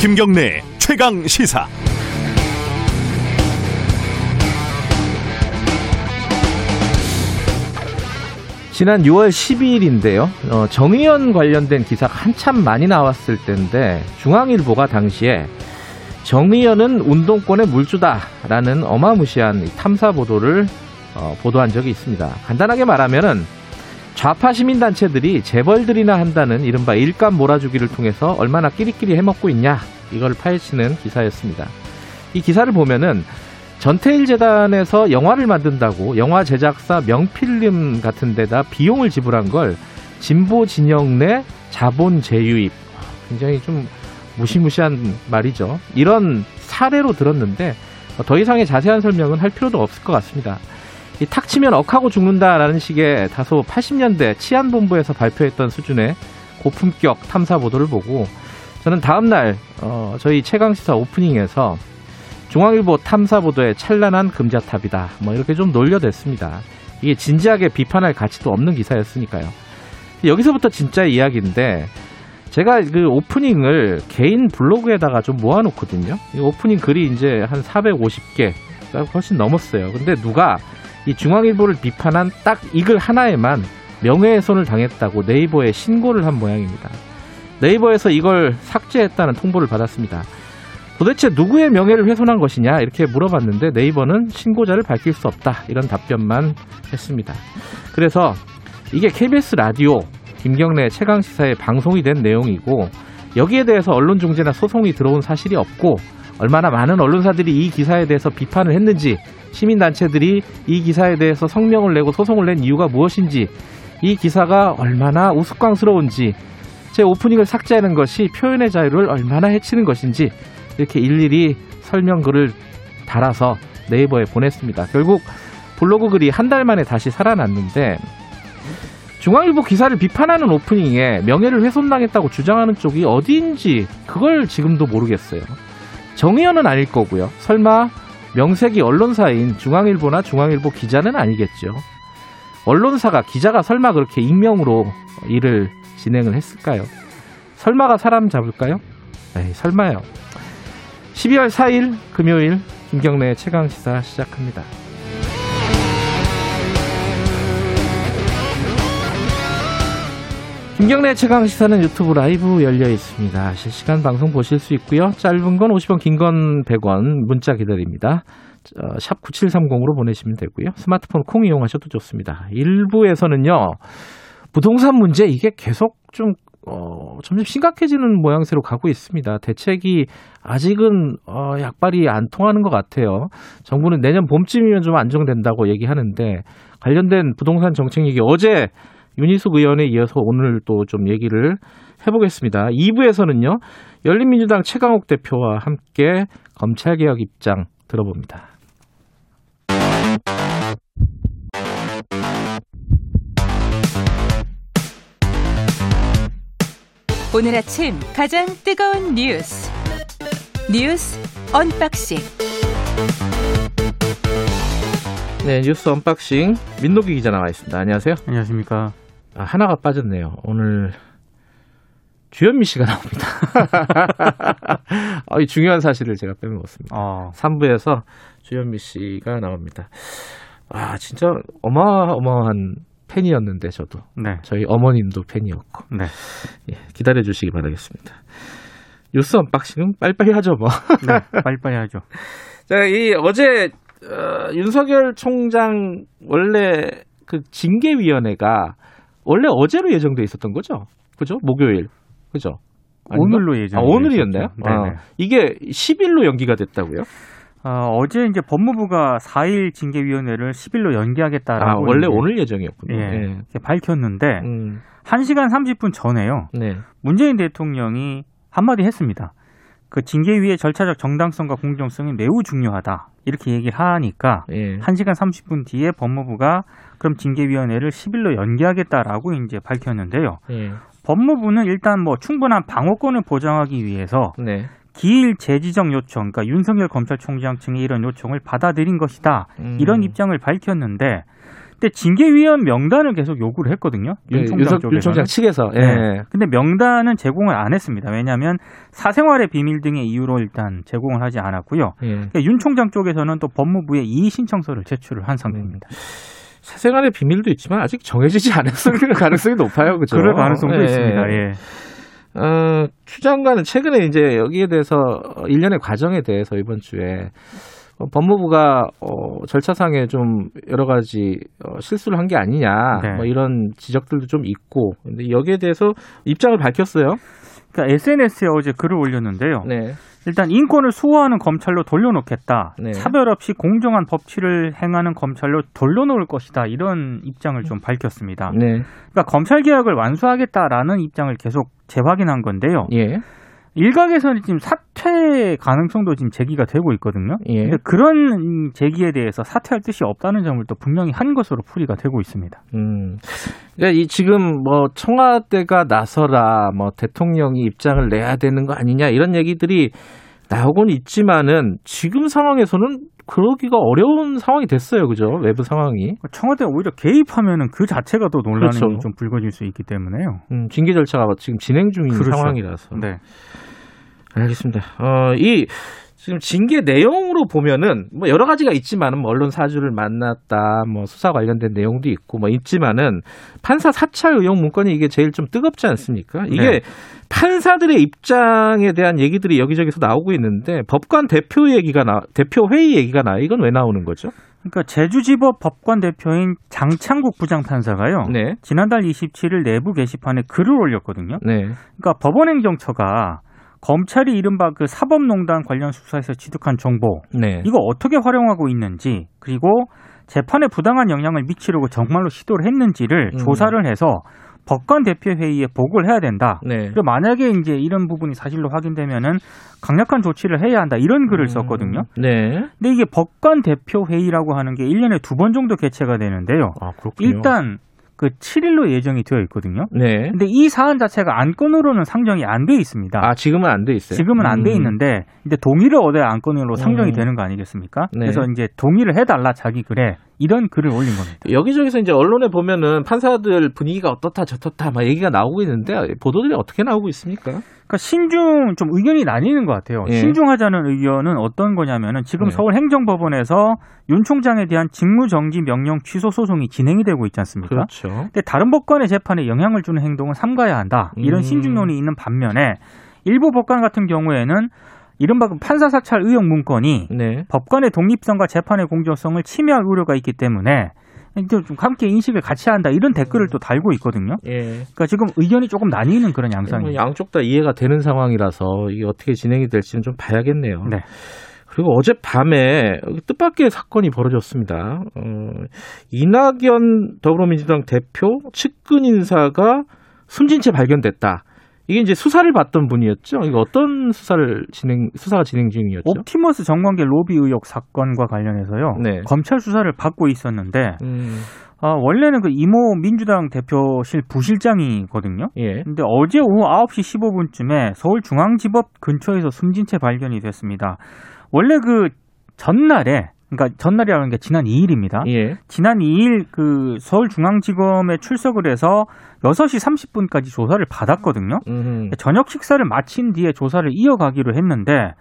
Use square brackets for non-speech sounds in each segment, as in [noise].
김경래 최강 시사. 지난 6월 12일인데요. 어, 정의연 관련된 기사가 한참 많이 나왔을 때인데 중앙일보가 당시에 정의연은 운동권의 물주다라는 어마무시한 탐사 보도를 어, 보도한 적이 있습니다. 간단하게 말하면은 좌파 시민 단체들이 재벌들이나 한다는 이른바 일감 몰아주기를 통해서 얼마나 끼리끼리 해먹고 있냐 이걸 파헤치는 기사였습니다. 이 기사를 보면은 전태일 재단에서 영화를 만든다고 영화 제작사 명필름 같은 데다 비용을 지불한 걸 진보 진영 내 자본 재유입 굉장히 좀 무시무시한 말이죠. 이런 사례로 들었는데 더 이상의 자세한 설명은 할 필요도 없을 것 같습니다. 탁 치면 억하고 죽는다라는 식의 다소 80년대 치안본부에서 발표했던 수준의 고품격 탐사 보도를 보고 저는 다음날 어, 저희 최강시사 오프닝에서 중앙일보 탐사 보도의 찬란한 금자탑이다. 뭐 이렇게 좀 놀려댔습니다. 이게 진지하게 비판할 가치도 없는 기사였으니까요. 여기서부터 진짜 이야기인데 제가 그 오프닝을 개인 블로그에다가 좀 모아놓거든요. 이 오프닝 글이 이제 한 450개, 훨씬 넘었어요. 근데 누가 이 중앙일보를 비판한 딱 이 글 하나에만 명예훼손을 당했다고 네이버에 신고를 한 모양입니다. 네이버에서 이걸 삭제했다는 통보를 받았습니다. 도대체 누구의 명예를 훼손한 것이냐 이렇게 물어봤는데 네이버는 신고자를 밝힐 수 없다 이런 답변만 했습니다. 그래서 이게 KBS 라디오 김경래 최강 시사에 방송이 된 내용이고 여기에 대해서 언론 중재나 소송이 들어온 사실이 없고 얼마나 많은 언론사들이 이 기사에 대해서 비판을 했는지 시민단체들이 이 기사에 대해서 성명을 내고 소송을 낸 이유가 무엇인지 이 기사가 얼마나 우스꽝스러운지 제 오프닝을 삭제하는 것이 표현의 자유를 얼마나 해치는 것인지 이렇게 일일이 설명글을 달아서 네이버에 보냈습니다. 결국 블로그 글이 한 달 만에 다시 살아났는데 중앙일보 기사를 비판하는 오프닝에 명예를 훼손당했다고 주장하는 쪽이 어디인지 그걸 지금도 모르겠어요. 정의연은 아닐 거고요. 설마 명색이 언론사인 중앙일보나 중앙일보 기자는 아니겠죠. 언론사가 기자가 설마 그렇게 익명으로 일을 진행을 했을까요? 설마가 사람 잡을까요? 에이, 설마요. 12월 4일 금요일 김경래 최강 시사 시작합니다. 김경래 최강 시사는 유튜브 라이브 열려 있습니다. 실시간 방송 보실 수 있고요. 짧은 건 50원, 긴 건 100원 문자 기다립니다. 어, 샵 9730으로 보내시면 되고요. 스마트폰 콩 이용하셔도 좋습니다. 일부에서는요. 부동산 문제 이게 계속 좀 어, 점점 심각해지는 모양새로 가고 있습니다. 대책이 아직은 어, 약발이 안 통하는 것 같아요. 정부는 내년 봄쯤이면 좀 안정된다고 얘기하는데 관련된 부동산 정책 얘기 어제 윤희숙 의원에 이어서 오늘 또 좀 얘기를 해보겠습니다. 2부에서는요 열린민주당 최강욱 대표와 함께 검찰개혁 입장 들어봅니다. 오늘 아침 가장 뜨거운 뉴스 뉴스 언박싱 네 뉴스 unboxing 민동기 기자 나와 있습니다. 안녕하세요. 안녕하십니까. 아, 하나가 빠졌네요. 오늘 주현미 씨가 나옵니다. 아, [laughs] 이 중요한 사실을 제가 빼먹었습니다. 어. 3부에서 주현미 씨가 나옵니다. 아 진짜 어마어마한 팬이었는데 저도 네. 저희 어머님도 팬이었고 네. 예, 기다려 주시기 바라겠습니다. 뉴스 언박싱은 빨리빨리 하죠 뭐. [laughs] 네, 빨리빨리 하죠. 자, 이 어제 어, 윤석열 총장 원래 그 징계위원회가 원래 어제로 예정돼 있었던 거죠, 그죠? 목요일, 그죠? 아닌가? 오늘로 예정. 아, 오늘이었나요? 아, 이게 10일로 연기가 됐다고요? 어, 제 이제 법무부가 4일 징계위원회를 10일로 연기하겠다라고 아, 원래 오늘 예정이었군요. 예, 네. 밝혔는데 음. 1시간 30분 전에요. 네. 문재인 대통령이 한마디 했습니다. 그 징계위의 절차적 정당성과 공정성이 매우 중요하다. 이렇게 얘기를 하니까 예. 1시간 30분 뒤에 법무부가 그럼 징계위원회를 10일로 연기하겠다라고 이제 밝혔는데요. 예. 법무부는 일단 뭐 충분한 방어권을 보장하기 위해서 네. 기일 재지정 요청, 그러니까 윤석열 검찰총장 측의 이런 요청을 받아들인 것이다. 음. 이런 입장을 밝혔는데 근데 징계위원 명단을 계속 요구를 했거든요. 윤 총장 네, 윤 총장 측에서. 예. 네. 근데 명단은 제공을 안 했습니다. 왜냐하면 사생활의 비밀 등의 이유로 일단 제공을 하지 않았고요. 예. 그러니까 윤 총장 쪽에서는 또 법무부에 이의 신청서를 제출을 한 상태입니다. 음. 사생활의 비밀도 있지만 아직 정해지지 않았을 [laughs] 가능성이 높아요. 그죠? 그럴 가능성도 예. 있습니다. 예. 어, 추 장관은 최근에 이제 여기에 대해서 일련의 과정에 대해서 이번 주에 어, 법무부가 어, 절차상에 좀 여러 가지 어, 실수를 한 게 아니냐 네. 뭐 이런 지적들도 좀 있고 근데 여기에 대해서 입장을 밝혔어요. 그러니까 SNS에 어제 글을 올렸는데요. 네. 일단 인권을 수호하는 검찰로 돌려놓겠다. 네. 차별 없이 공정한 법치를 행하는 검찰로 돌려놓을 것이다. 이런 입장을 좀 밝혔습니다. 네. 그러니까 검찰 개혁을 완수하겠다라는 입장을 계속 재확인한 건데요. 예. 일각에서는 지금 사퇴 가능성도 지금 제기가 되고 있거든요. 예. 근데 그런 제기에 대해서 사퇴할 뜻이 없다는 점을 또 분명히 한 것으로 풀이가 되고 있습니다. 음. 그러니까 이 지금 뭐 청와대가 나서라, 뭐 대통령이 입장을 내야 되는 거 아니냐 이런 얘기들이 나오곤 있지만은 지금 상황에서는 그러기가 어려운 상황이 됐어요, 그죠? 외부 상황이. 청와대가 오히려 개입하면은 그 자체가 또 논란이 그렇죠. 좀 불거질 수 있기 때문에요. 음, 징계 절차가 지금 진행 중인 그렇죠. 상황이라서. 네. 알겠습니다. 어, 이 지금 징계 내용으로 보면은 뭐 여러 가지가 있지만은 뭐 언론 사주를 만났다, 뭐 수사 관련된 내용도 있고 뭐 있지만은 판사 사찰 의혹 문건이 이게 제일 좀 뜨겁지 않습니까? 이게 네. 판사들의 입장에 대한 얘기들이 여기저기서 나오고 있는데 법관 대표 얘기가 나, 대표 회의 얘기가 나. 이건 왜 나오는 거죠? 그러니까 제주지법 법관 대표인 장창국 부장판사가요. 네. 지난달 27일 내부 게시판에 글을 올렸거든요. 네. 그러니까 법원행정처가 검찰이 이른바 그 사법농단 관련 수사에서 취득한 정보 네. 이거 어떻게 활용하고 있는지 그리고 재판에 부당한 영향을 미치려고 정말로 시도를 했는지를 음. 조사를 해서 법관 대표 회의에 보고를 해야 된다. 네. 그리고 만약에 이제 이런 부분이 사실로 확인되면은 강력한 조치를 해야 한다. 이런 글을 음. 썼거든요. 네. 근데 이게 법관 대표 회의라고 하는 게 1년에 두 번 정도 개최가 되는데요. 아, 일단 그 7일로 예정이 되어 있거든요. 네. 근데 이 사안 자체가 안건으로는 상정이 안 돼 있습니다. 아, 지금은 안 돼 있어요. 지금은 안돼 음. 있는데 이제 동의를 얻어야 안건으로 상정이 음. 되는 거 아니겠습니까? 네. 그래서 이제 동의를 해 달라 자기 글에 이런 글을 올린 겁니다. 여기저기서 이제 언론에 보면은 판사들 분위기가 어떻다 저떻다 막 얘기가 나오고 있는데 보도들이 어떻게 나오고 있습니까? 그러니까 신중 좀 의견이 나뉘는 것 같아요. 예. 신중하자는 의견은 어떤 거냐면은 지금 네. 서울행정법원에서 윤 총장에 대한 직무정지 명령 취소 소송이 진행이 되고 있지 않습니까? 그렇죠. 근데 다른 법관의 재판에 영향을 주는 행동은 삼가야 한다. 이런 음. 신중론이 있는 반면에 일부 법관 같은 경우에는 이른바 그 판사 사찰 의혹 문건이 네. 법관의 독립성과 재판의 공정성을 침해할 우려가 있기 때문에 좀 함께 인식을 같이 한다 이런 댓글을 또 달고 있거든요. 예. 그러니까 지금 의견이 조금 나뉘는 그런 양상이에요. 양쪽 다 이해가 되는 상황이라서 이게 어떻게 진행이 될지는 좀 봐야겠네요. 네. 그리고 어젯밤에 뜻밖의 사건이 벌어졌습니다. 어, 이낙연 더불어민주당 대표 측근 인사가 숨진 채 발견됐다. 이게 이제 수사를 받던 분이었죠. 이거 어떤 수사를 진행 수사가 진행 중이었죠? 옵티머스 정관계 로비 의혹 사건과 관련해서요. 네. 검찰 수사를 받고 있었는데 음. 아, 원래는 그 이모 민주당 대표실 부실장이거든요. 예. 근데 어제 오후 9시 15분쯤에 서울중앙지법 근처에서 숨진 채 발견이 됐습니다. 원래 그 전날에 그러니까 전날이라는 게 지난 2일입니다. 예. 지난 2일 그 서울중앙지검에 출석을 해서 6시 30분까지 조사를 받았거든요. 음흠. 저녁 식사를 마친 뒤에 조사를 이어가기로 했는데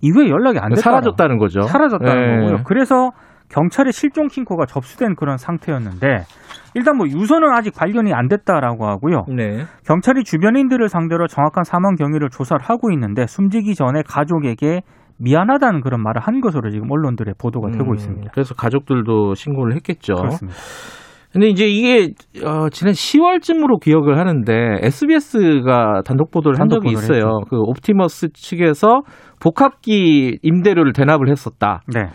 이후에 연락이 안 됐다. 사라졌다는 거죠. 사라졌다는 예. 거고요. 그래서 경찰의 실종 신고가 접수된 그런 상태였는데 일단 뭐 유서는 아직 발견이 안 됐다라고 하고요. 네. 경찰이 주변인들을 상대로 정확한 사망 경위를 조사를 하고 있는데 숨지기 전에 가족에게 미안하다는 그런 말을 한 것으로 지금 언론들의 보도가 되고 음, 있습니다. 그래서 가족들도 신고를 했겠죠. 그렇습니다. 근데 이제 이게 어, 지난 10월쯤으로 기억을 하는데 SBS가 단독 보도를 한 적이 있어요. 했죠. 그 옵티머스 측에서 복합기 임대료를 대납을 했었다. 네.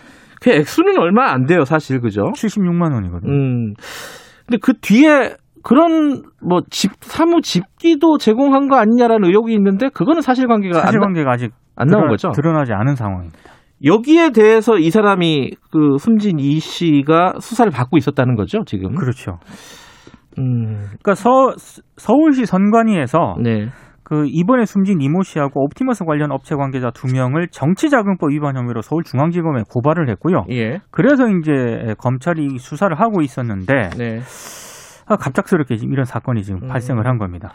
그 액수는 얼마 안 돼요, 사실 그죠? 76만 원이거든요. 음. 근데 그 뒤에 그런 뭐 집 사무 집기도 제공한 거 아니냐라는 의혹이 있는데 그거는 사실관계가 사실관계가 아직 안 나온 거죠? 드러나지 않은 상황입니다. 여기에 대해서 이 사람이 그 숨진 이 씨가 수사를 받고 있었다는 거죠, 지금? 그렇죠. 음. 그러니까 서, 서울시 선관위에서 네. 그 이번에 숨진 이모 씨하고 옵티머스 관련 업체 관계자 두 명을 정치자금법 위반 혐의로 서울중앙지검에 고발을 했고요. 예. 그래서 이제 검찰이 수사를 하고 있었는데 네. 아, 갑작스럽게 지금 이런 사건이 지금 음. 발생을 한 겁니다.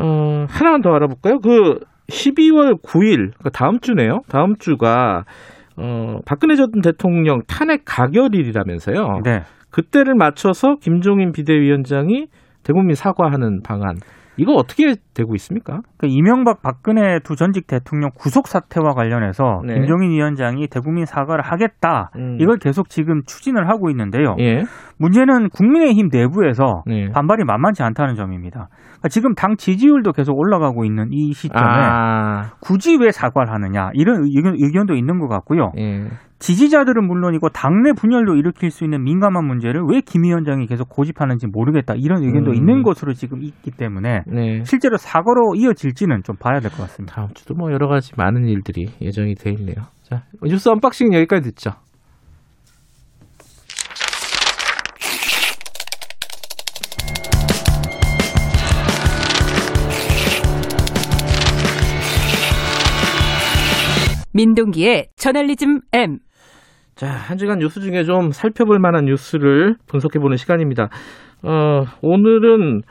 어, 하나만 더 알아볼까요? 그 12월 9일, 그러니까 다음 주네요. 다음 주가 어, 박근혜 전 대통령 탄핵 가결일이라면서요. 네. 그때를 맞춰서 김종인 비대위원장이 대국민 사과하는 방안 이거 어떻게 되고 있습니까? 그 이명박 박근혜 두 전직 대통령 구속 사태와 관련해서 네. 김종인 위원장이 대국민 사과를 하겠다. 음. 이걸 계속 지금 추진을 하고 있는데요. 예. 문제는 국민의힘 내부에서 네. 반발이 만만치 않다는 점입니다. 그러니까 지금 당 지지율도 계속 올라가고 있는 이 시점에 아. 굳이 왜 사과를 하느냐 이런 의견, 도 있는 것 같고요. 예. 지지자들은 물론이고 당내 분열도 일으킬 수 있는 민감한 문제를 왜 김 위원장이 계속 고집하는지 모르겠다 이런 의견도 음. 있는 것으로 지금 있기 때문에 네. 실제로 사과로 이어질지는 좀 봐야 될 것 같습니다. 다음 주도 뭐 여러 가지 많은 일들이 예정이 돼 있네요. 자 뉴스 unboxing 여기까지 듣죠. 민동기의 저널리즘 M. 자, 한 주간 뉴스 중에 좀 살펴볼 만한 뉴스를 분석해보는 시간입니다. 어, 오늘은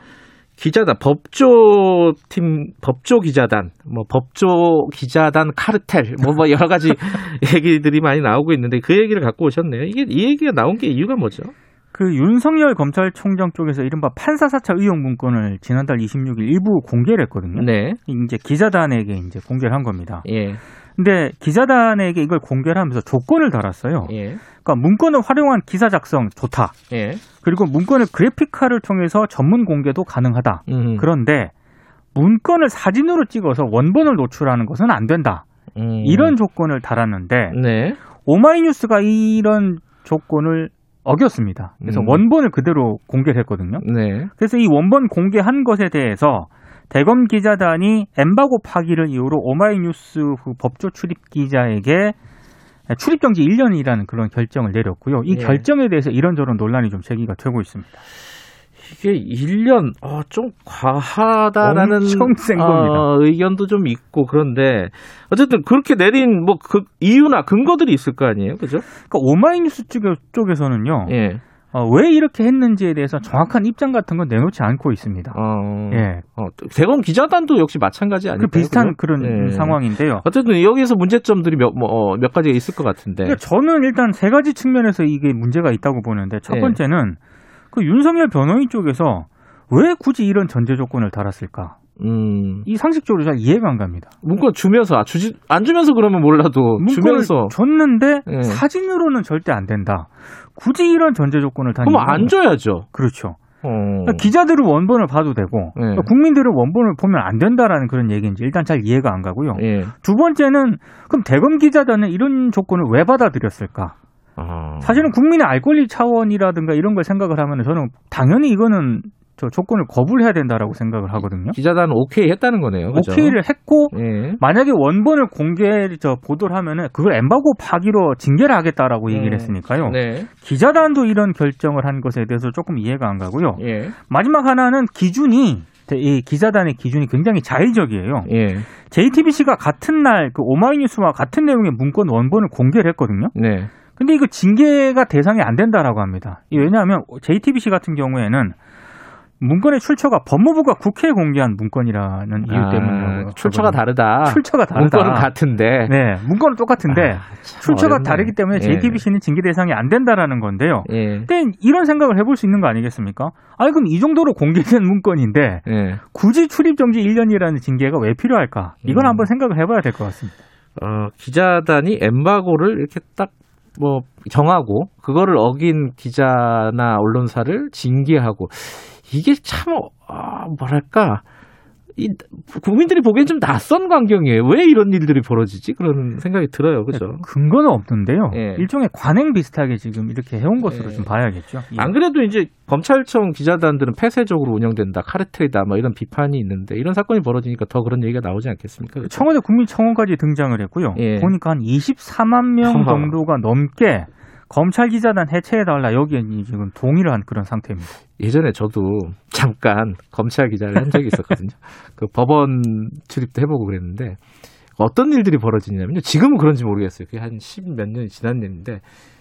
기자단, 법조팀, 법조 기자단, 뭐, 법조 기자단 카르텔, 뭐, 뭐, 여러 가지 [laughs] 얘기들이 많이 나오고 있는데 그 얘기를 갖고 오셨네요. 이게, 이 얘기가 나온 게 이유가 뭐죠? 그 윤석열 검찰총장 쪽에서 이른바 판사 사찰 의혹 문건을 지난달 26일 일부 공개를 했거든요. 네. 이제 기자단에게 이제 공개를 한 겁니다. 예. 근데 기자단에게 이걸 공개를 하면서 조건을 달았어요. 예. 그러니까 문건을 활용한 기사 작성 좋다. 예. 그리고 문건을 그래픽화를 통해서 전문 공개도 가능하다. 음. 그런데 문건을 사진으로 찍어서 원본을 노출하는 것은 안 된다. 음. 이런 조건을 달았는데 네. 오마이뉴스가 이런 조건을 어겼습니다. 그래서 음. 원본을 그대로 공개를 했거든요. 네. 그래서 이 원본 공개한 것에 대해서 대검 기자단이 엠바고 파기를 이유로 오마이뉴스 그 법조 출입 기자에게 출입 정지 1년이라는 그런 결정을 내렸고요. 이 네. 결정에 대해서 이런저런 논란이 좀 제기가 되고 있습니다. 이게 1년 어, 좀 과하다라는 어, 의견도 좀 있고 그런데 어쨌든 그렇게 내린 뭐 그 이유나 근거들이 있을 거 아니에요, 그죠? 그러니까 오마이뉴스 쪽에서는요. 예. 어, 왜 이렇게 했는지에 대해서 정확한 입장 같은 건 내놓지 않고 있습니다. 어, 예. 어, 대검 기자단도 역시 마찬가지 아니에요? 그 비슷한 그죠? 그런 예. 상황인데요. 어쨌든 여기서 문제점들이 몇, 뭐, 어, 몇 가지가 있을 것 같은데. 그러니까 저는 일단 세 가지 측면에서 이게 문제가 있다고 보는데 첫 예. 번째는 그 윤석열 변호인 쪽에서 왜 굳이 이런 전제 조건을 달았을까? 음. 이 상식적으로 잘 이해가 안 갑니다. 문건 주면서 아, 주지 안 주면서 그러면 몰라도 주면서 줬는데 네. 사진으로는 절대 안 된다. 굳이 이런 전제 조건을 다 그럼 안 줘야죠. 그렇죠. 어. 그러니까 기자들은 원본을 봐도 되고 네. 그러니까 국민들은 원본을 보면 안 된다라는 그런 얘기인지 일단 잘 이해가 안 가고요. 네. 두 번째는 그럼 대검 기자단은 이런 조건을 왜 받아들였을까? 아. 사실은 국민의 알 권리 차원이라든가 이런 걸 생각을 하면 저는 당연히 이거는 저 조건을 거부를 해야 된다라고 생각을 하거든요. 기자단은 오케이 했다는 거네요. 그렇죠? 오케이를 했고 예. 만약에 원본을 공개 저 보도를 하면은 그걸 엠바고 파기로 징계를 하겠다라고 음. 얘기를 했으니까요. 네. 기자단도 이런 결정을 한 것에 대해서 조금 이해가 안 가고요. 예. 마지막 하나는 기준이 이 기자단의 기준이 굉장히 자의적이에요. 예. JTBC가 같은 날 그 오마이뉴스와 같은 내용의 문건 원본을 공개를 했거든요. 네. 근데 이거 징계가 대상이 안 된다라고 합니다. 왜냐하면 JTBC 같은 경우에는 문건의 출처가 법무부가 국회에 공개한 문건이라는 이유 아, 때문이라고. 출처가 다르다. 출처가 다르다. 문건은 같은데. 네, 문건은 똑같은데 아, 출처가 어렵네. 다르기 때문에 JTBC는 예. 징계 대상이 안 된다라는 건데요. 예. 근데 이런 생각을 해볼 수 있는 거 아니겠습니까? 아니 그럼 이 정도로 공개된 문건인데 예. 굳이 출입 정지 1년이라는 징계가 왜 필요할까? 이건 음. 한번 생각을 해봐야 될 것 같습니다. 어, 기자단이 엠바고를 이렇게 딱뭐 정하고 그거를 어긴 기자나 언론사를 징계하고 이게 참, 아, 뭐랄까. 이, 국민들이 보기엔 좀 낯선 광경이에요. 왜 이런 일들이 벌어지지? 그런 생각이 들어요. 그죠? 네, 근거는 없는데요. 예. 일종의 관행 비슷하게 지금 이렇게 해온 것으로 예. 좀 봐야겠죠. 예. 안 그래도 이제 검찰청 기자단들은 폐쇄적으로 운영된다, 카르텔이다, 뭐 이런 비판이 있는데 이런 사건이 벌어지니까 더 그런 얘기가 나오지 않겠습니까? 그렇죠? 청와대 국민청원까지 등장을 했고요. 예. 보니까 한 24만 명 정도가 넘게 검찰 기자단 해체해달라 여기에 지금 동의를 한 그런 상태입니다. 예전에 저도 잠깐 검찰 기자를 한 적이 있었거든요. [laughs] 그 법원 출입도 해보고 그랬는데 어떤 일들이 벌어지냐면요. 지금은 그런지 모르겠어요. 그게 한 십 몇 년이 지난 일인데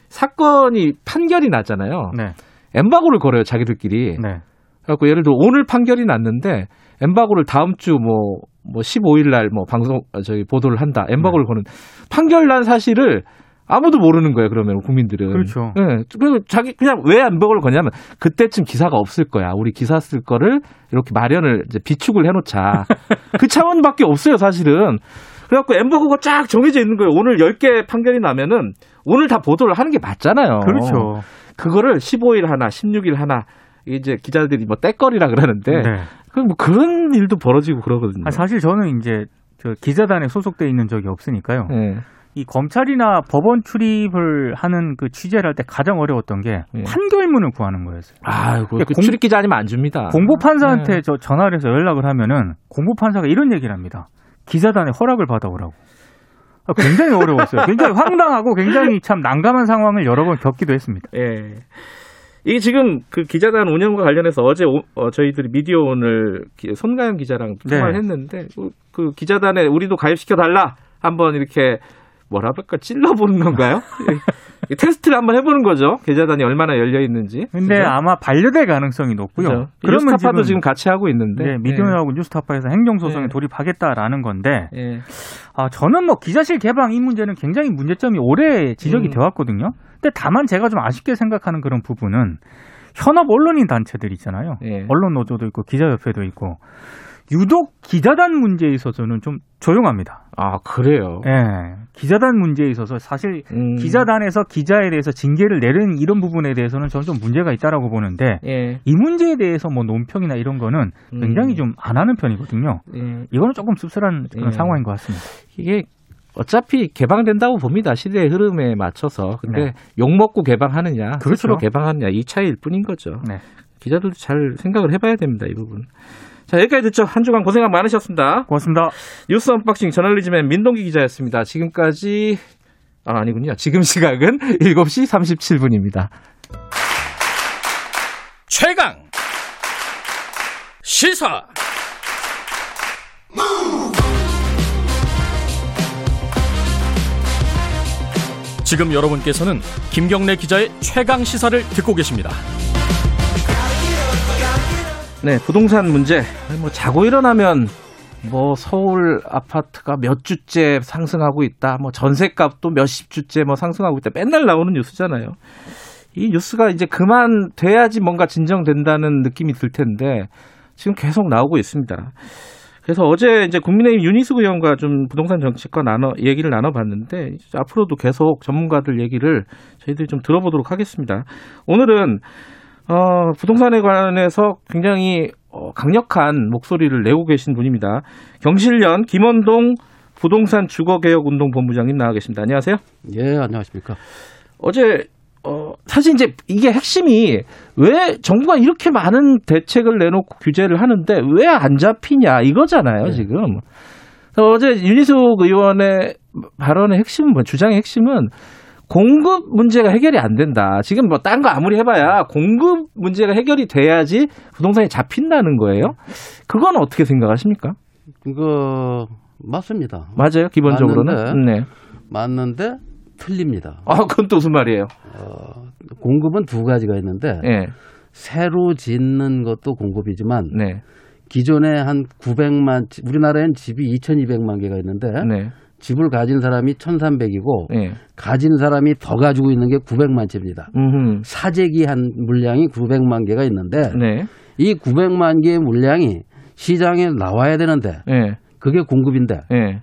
사건이 판결이 나잖아요. 네. 엠바고를 걸어요 자기들끼리. 네. 그래갖고 예를 들어 오늘 판결이 났는데 엠바고를 다음 주 뭐 뭐 15일 날 뭐 방송 저기 보도를 한다. 엠바고를 네. 거는 판결 난 사실을 아무도 모르는 거예요. 그러면 국민들은. 그렇죠. 네. 그리고 자기 그냥 왜 안벽을 거냐면 그때쯤 기사가 없을 거야. 우리 기사 쓸 거를 이렇게 마련을 이제 비축을 해놓자. [laughs] 그 차원밖에 없어요, 사실은. 그래갖고 엠버거가 쫙 정해져 있는 거예요. 오늘 10개 판결이 나면은 오늘 다 보도를 하는 게 맞잖아요. 그렇죠. 그거를 15일 하나, 16일 하나 이제 기자들이 뭐 떼거리라 그러는데 네. 그뭐 그런 일도 벌어지고 그러거든요. 아, 사실 저는 이제 저 기자단에 소속돼 있는 적이 없으니까요. 네. 이 검찰이나 법원 출입을 하는 그 취재를 할 때 가장 어려웠던 게 예. 판결문을 구하는 거였어요. 아, 그, 그 출입 기자 아니면 안 줍니다. 공보 판사한테 네. 저 전화를 해서 연락을 하면은 공보 판사가 이런 얘기를 합니다. 기자단의 허락을 받아오라고. 아, 굉장히 어려웠어요. 굉장히 황당하고 굉장히 참 난감한 상황을 여러 번 겪기도 했습니다. 예. 이게 지금 그 기자단 운영과 관련해서 어제 오, 어, 저희들이 미디어 오늘 손가영 기자랑 통화를 네. 했는데 그, 그 기자단에 우리도 가입시켜 달라 한번 이렇게 뭐라 그럴까 찔러보는 건가요? [laughs] 테스트를 한번 해보는 거죠. 계좌단이 얼마나 열려 있는지. 근데 그죠? 아마 반려될 가능성이 높고요. 그죠? 그러면 뉴스타파도 지금, 같이 하고 있는데 네, 미디어하고 네. 뉴스타파에서 행정소송에 네. 돌입하겠다라는 건데 네. 아, 저는 뭐 기자실 개방 이 문제는 굉장히 문제점이 오래 지적이 음. 되어 왔거든요. 근데 다만 제가 좀 아쉽게 생각하는 그런 부분은 현업 언론인 단체들 있잖아요. 네. 언론 노조도 있고 기자협회도 있고 유독 기자단 문제에 있어서는 좀 조용합니다. 아, 그래요? 예. 네, 기자단 문제에 있어서 사실 음. 기자단에서 기자에 대해서 징계를 내리는 이런 부분에 대해서는 저는 좀 문제가 있다라고 보는데 예. 이 문제에 대해서 뭐 논평이나 이런 거는 굉장히 음. 좀안 하는 편이거든요. 예. 이거는 조금 씁쓸한 그런 예. 상황인 것 같습니다. 이게 어차피 개방된다고 봅니다. 시대의 흐름에 맞춰서. 근데 네. 욕 먹고 개방하느냐, 그렇죠. 스스로 개방하느냐 이 차이일 뿐인 거죠. 네. 기자들도 잘 생각을 해봐야 됩니다. 이 부분. 자, 여기까지 듣죠. 한 주간 고생 많으셨습니다. 고맙습니다. 뉴스 unboxing 저널리즘의 민동기 기자였습니다. 지금까지, 아, 아니군요. 지금 시각은 [laughs] 7시 37분입니다. 최강 시사 지금 여러분께서는 김경래 기자의 최강 시사를 듣고 계십니다. 네, 부동산 문제. 뭐 자고 일어나면 뭐 서울 아파트가 몇 주째 상승하고 있다. 뭐 전세값도 몇십 주째 뭐 상승하고 있다. 맨날 나오는 뉴스잖아요. 이 뉴스가 이제 그만 돼야지 뭔가 진정된다는 느낌이 들 텐데 지금 계속 나오고 있습니다. 그래서 어제 이제 국민의힘 윤희숙 의원과 좀 부동산 정책과 나눠 얘기를 나눠봤는데 앞으로도 계속 전문가들 얘기를 저희들이 좀 들어보도록 하겠습니다. 오늘은 어, 부동산에 관해서 굉장히 어, 강력한 목소리를 내고 계신 분입니다. 경실련 김원동 부동산 주거개혁운동 본부장님 나와 계십니다. 안녕하세요. 예, 안녕하십니까. 어제 어, 사실 이제 이게 핵심이 왜 정부가 이렇게 많은 대책을 내놓고 규제를 하는데 왜 안 잡히냐 이거잖아요, 네. 지금. 어제 윤희숙 의원의 발언의 핵심은 뭐 주장의 핵심은 공급 문제가 해결이 안 된다. 지금 뭐 딴 거 아무리 해봐야 공급 문제가 해결이 돼야지 부동산이 잡힌다는 거예요. 그건 어떻게 생각하십니까? 그거 맞습니다. 맞아요, 기본적으로는. 맞는데, 네. 맞는데 틀립니다. 아, 그건 또 무슨 말이에요? 어, 공급은 두 가지가 있는데 네. 새로 짓는 것도 공급이지만 네. 기존에 한 900만 우리나라엔 집이 2,200만 개가 있는데 네. 집을 가진 사람이 1,300이고 네. 가진 사람이 더 가지고 있는 게 900만 채입니다. 음흠. 사재기 한 물량이 900만 개가 있는데 네. 이 900만 개의 물량이 시장에 나와야 되는데 네. 그게 공급인데 네.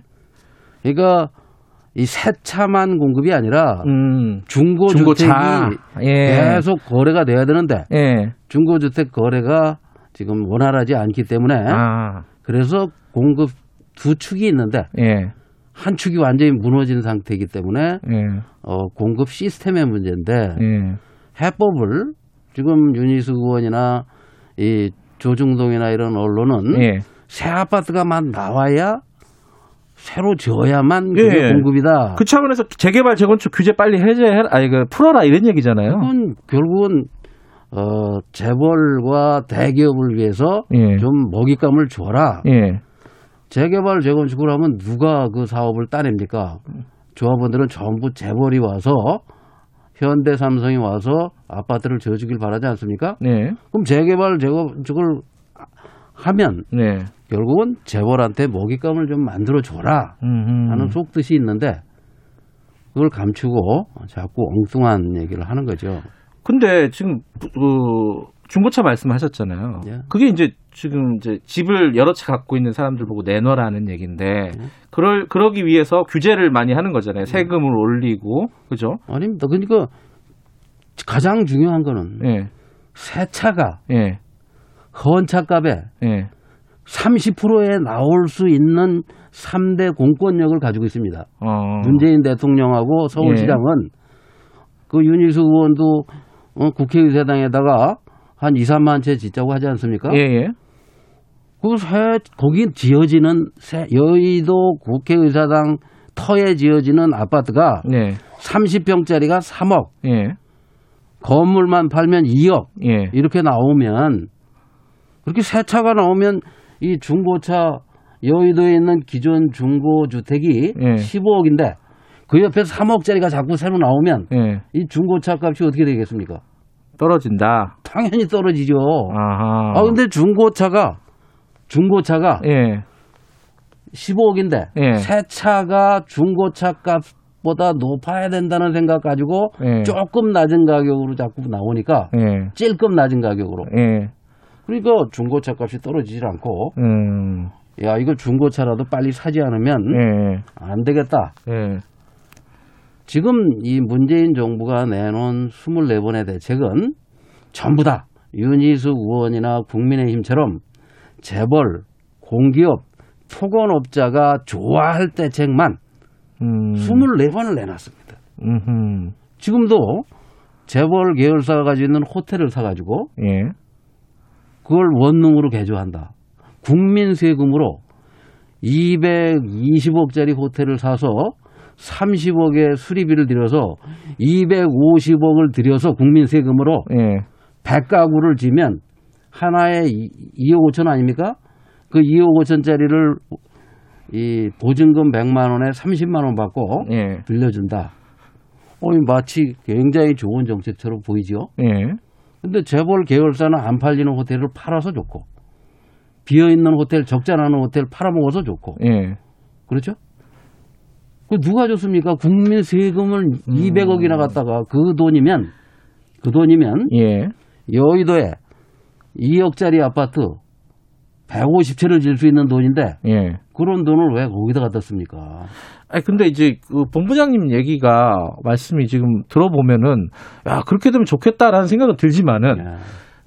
그러니까 이 새차만 공급이 아니라 음. 중고 주택이 예. 계속 거래가 돼야 되는데 예. 중고 주택 거래가 지금 원활하지 않기 때문에 아. 그래서 공급 두 축이 있는데 예. 한 축이 완전히 무너진 상태이기 때문에 예. 어, 공급 시스템의 문제인데 예. 해법을 지금 윤희숙 의원이나 이 조중동이나 이런 언론은 예. 새 아파트가 막 나와야 새로 지어야만 그게 예. 공급이다. 그 차원에서 재개발 재건축 규제 빨리 해제해 아니 그 풀어라 이런 얘기잖아요. 그건 결국은 어 재벌과 대기업을 위해서 예. 좀 먹잇감을 줘라. 예. 재개발 재건축을 하면 누가 그 사업을 따냅니까? 조합원들은 전부 재벌이 와서 현대 삼성이 와서 아파트를 지어주길 바라지 않습니까? 네. 그럼 재개발 재건축을 하면 네. 결국은 재벌한테 먹잇감을 좀 만들어 줘라 하는 속뜻이 있는데 그걸 감추고 자꾸 엉뚱한 얘기를 하는 거죠. 근데 지금 그 중고차 말씀하셨잖아요. 예. 그게 이제 지금 이제 집을 여러 채 갖고 있는 사람들 보고 내놔라는 얘기인데 예. 그럴 그러기 위해서 규제를 많이 하는 거잖아요. 세금을 올리고 그죠? 아닙니다. 그러니까 가장 중요한 거는 예. 새 차가 예. 헌차값에 예. 30%에 나올 수 있는 3대 공권력을 가지고 있습니다. 어. 문재인 대통령하고 서울시장은 예. 그 윤희수 의원도 어, 국회의사당에다가 한 2, 3만 채 짓자고 하지 않습니까? 예, 예. 그 새, 거기 지어지는 새, 여의도 국회의사당 터에 지어지는 아파트가 네. 30평짜리가 3억. 예. 건물만 팔면 2억. 예. 이렇게 나오면 그렇게 새 차가 나오면 이 중고차 여의도에 있는 기존 중고 주택이 예. 15억인데 그 옆에 3억짜리가 자꾸 새로 나오면 예. 이 중고차 값이 어떻게 되겠습니까? 떨어진다. 당연히 떨어지죠. 아하. 아 근데 중고차가 중고차가 예. 15억인데 예. 새 차가 중고차 값보다 높아야 된다는 생각 가지고 예. 조금 낮은 가격으로 자꾸 나오니까 예. 찔끔 낮은 가격으로. 예. 그러니까 중고차 값이 떨어지질 않고 음. 야 이거 중고차라도 빨리 사지 않으면 예. 안 되겠다. 지금 이 문재인 정부가 내놓은 24번의 대책은 전부 다 윤희숙 의원이나 국민의힘처럼 재벌, 공기업, 토건업자가 좋아할 대책만 음. 24번을 내놨습니다. 음흠. 지금도 재벌 계열사가 가지고 있는 호텔을 사가지고 예. 그걸 원룸으로 개조한다. 국민 세금으로 220억짜리 호텔을 사서 30억의 수리비를 들여서 250억을 들여서 국민 세금으로 예. 100가구를 지면 하나에 2억 5천 아닙니까? 그 2억 5천짜리를 이 보증금 100만 원에 30만 원 받고 예. 빌려준다. 어, 마치 굉장히 좋은 정책처럼 보이죠. 예. 근데 재벌 계열사는 안 팔리는 호텔을 팔아서 좋고 비어 있는 호텔 적자 나는 호텔 팔아먹어서 좋고 예. 그렇죠? 그 누가 줬습니까? 국민 세금을 음. 200억이나 갖다가 그 돈이면 그 돈이면 예. 여의도에 2억짜리 아파트 150채를 질 수 있는 돈인데 예. 그런 돈을 왜 거기다 갖다 씁니까? 아니 근데 이제 그 본부장님 얘기가 말씀이 지금 들어보면은 야 그렇게 되면 좋겠다라는 생각은 들지만은 예.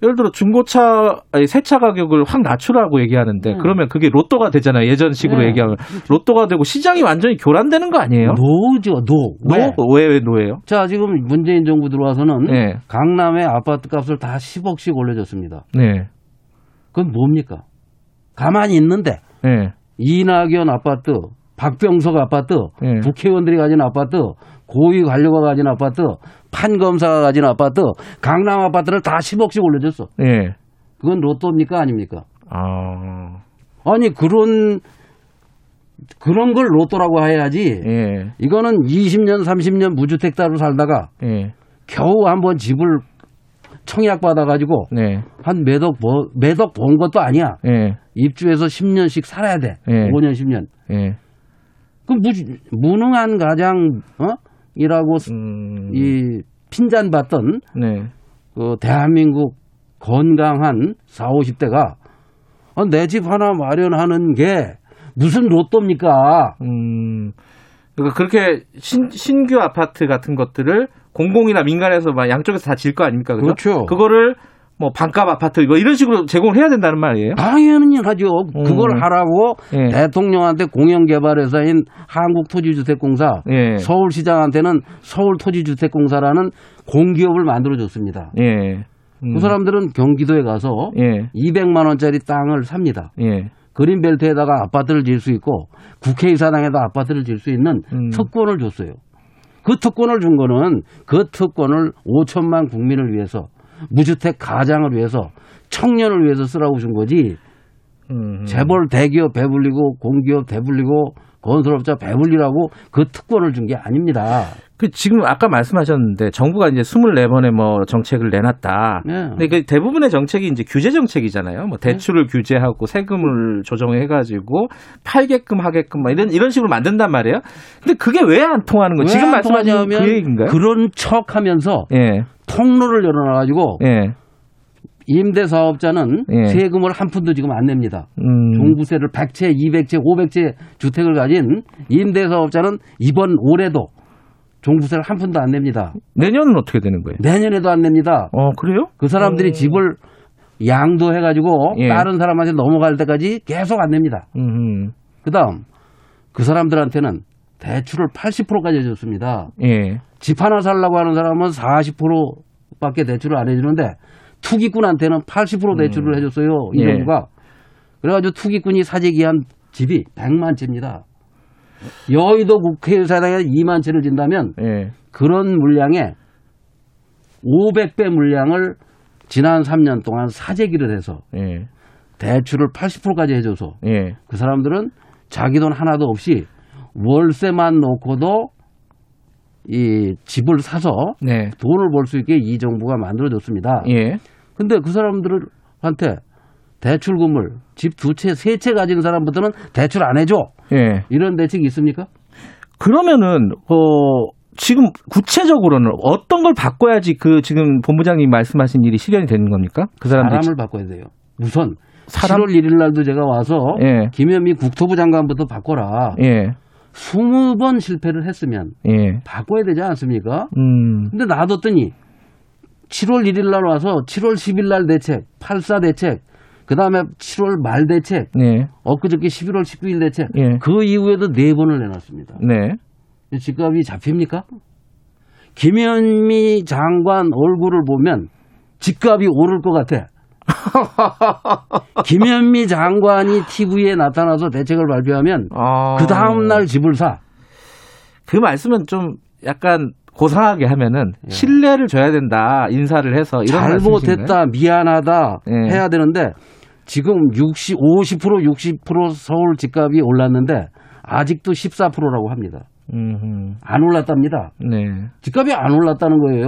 예를 들어 중고차 아니 새차 가격을 확 낮추라고 얘기하는데 음. 그러면 그게 로또가 되잖아요 예전식으로 네. 얘기하면 로또가 되고 시장이 완전히 교란되는 거 아니에요? 노죠 no. 왜? 왜, no예요? 자 지금 문재인 정부 들어와서는 네. 강남의 아파트 값을 다 10억씩 올려줬습니다. 네. 그건 뭡니까? 가만히 있는데 네. 이낙연 아파트, 박병석 아파트, 네. 국회의원들이 가진 아파트, 고위 관료가 가진 아파트, 판검사가 가진 아파트, 강남 아파트를 다 10억씩 올려줬어. 예. 그건 로또입니까 아닙니까? 아. 아니 그런 그런 걸 로또라고 해야지. 예. 이거는 20년, 30년 무주택자로 살다가 예. 겨우 한번 집을 청약 받아가지고 네. 한 몇억 몇억 번 것도 아니야. 예. 입주해서 10년씩 살아야 돼. 예. 5년, 10년. 예. 그 무, 무능한 가장 어? 이라고 음. 이 핀잔 받던 네. 그 대한민국 건강한 4, 50대가 아, 내 집 하나 마련하는 게 무슨 로또입니까? 음. 그러니까 그렇게 신, 신규 아파트 같은 것들을 공공이나 민간에서 막 양쪽에서 다 질 거 아닙니까? 그죠? 그렇죠. 그거를 뭐 반값 아파트 뭐 이런 식으로 제공을 해야 된다는 말이에요. 당연히 하죠. 음. 그걸 하라고 예. 대통령한테 공영개발회사인 한국토지주택공사, 예. 서울시장한테는 서울토지주택공사라는 공기업을 만들어줬습니다. 예. 음. 그 사람들은 경기도에 가서 예. 200만 원짜리 땅을 삽니다. 예. 그린벨트에다가 아파트를 지을 수 있고 국회의사당에다 아파트를 지을 수 있는 음. 특권을 줬어요. 그 특권을 준 거는 그 특권을 5천만 국민을 위해서 무주택 가장을 위해서 청년을 위해서 쓰라고 준 거지. 음. 재벌 대기업 배불리고 공기업 배불리고 건설업자 배불리라고 그 특권을 준 게 아닙니다. 그 지금 아까 말씀하셨는데 정부가 이제 24번의 뭐 정책을 내놨다. 네. 근데 그 대부분의 정책이 이제 규제 정책이잖아요. 뭐 대출을 네. 규제하고 세금을 조정해 가지고 팔게끔 하게끔 막 이런 이런 식으로 만든단 말이에요. 근데 그게 왜 안 통하는 거예요? 지금 말씀하신 그 얘기인가요? 그런 척하면서 예. 통로를 열어놔 가지고 예. 임대 사업자는 예. 세금을 한 푼도 지금 안 냅니다. 음. 종부세를 100채, 200채, 500채 주택을 가진 임대 사업자는 이번 올해도 종부세를 한 푼도 안 냅니다. 내년은 어떻게 되는 거예요? 내년에도 안 냅니다. 어, 그래요? 그 사람들이 오. 집을 양도해가지고 예. 다른 사람한테 넘어갈 때까지 계속 안 냅니다. 그 다음, 그 사람들한테는 대출을 80%까지 해줬습니다. 예. 집 하나 살라고 하는 사람은 40%밖에 대출을 안 해주는데 투기꾼한테는 80% 대출을 음. 해줬어요. 이 예. 정부가. 그래가지고 투기꾼이 사재기한 집이 100만 채입니다. 여의도 국회의사당에 2만 채를 진다면 예. 그런 물량에 500배 물량을 지난 3년 동안 사재기를 해서 예. 대출을 80%까지 해줘서 예. 그 사람들은 자기 돈 하나도 없이 월세만 놓고도 이 집을 사서 네. 돈을 벌 수 있게 이 정부가 만들어줬습니다. 예. 근데 그 사람들한테 대출금을 집 두 채, 세 채 가진 사람부터는 대출 안 해줘. 예. 이런 대책이 있습니까? 그러면은 어 지금 구체적으로는 어떤 걸 바꿔야지 그 지금 본부장님 말씀하신 일이 실현이 되는 겁니까? 그 사람들 사람을 바꿔야 돼요. 우선 사람? 7월 1일 날도 제가 와서 예. 김현미 국토부 장관부터 바꿔라. 예. 20번 실패를 했으면 예. 바꿔야 되지 않습니까? 음. 근데 놔뒀더니 7월 1일 날 와서 7월 10일 날 대책, 84 대책, 그 다음에 7월 말 대책, 네. 엊그저께 11월 19일 대책, 네. 그 이후에도 네 번을 내놨습니다. 네. 집값이 잡힙니까? 김현미 장관 얼굴을 보면 집값이 오를 것 같아. [laughs] 김현미 장관이 TV에 나타나서 대책을 발표하면 아... 그 다음날 집을 사. 그 말씀은 좀 약간 고상하게 하면은 예. 신뢰를 줘야 된다 인사를 해서 이런 잘못했다 미안하다 예. 해야 되는데 지금 60 50% 60% 서울 집값이 올랐는데 아직도 14%라고 합니다. 음흠. 안 올랐답니다. 네. 집값이 안 올랐다는 거예요.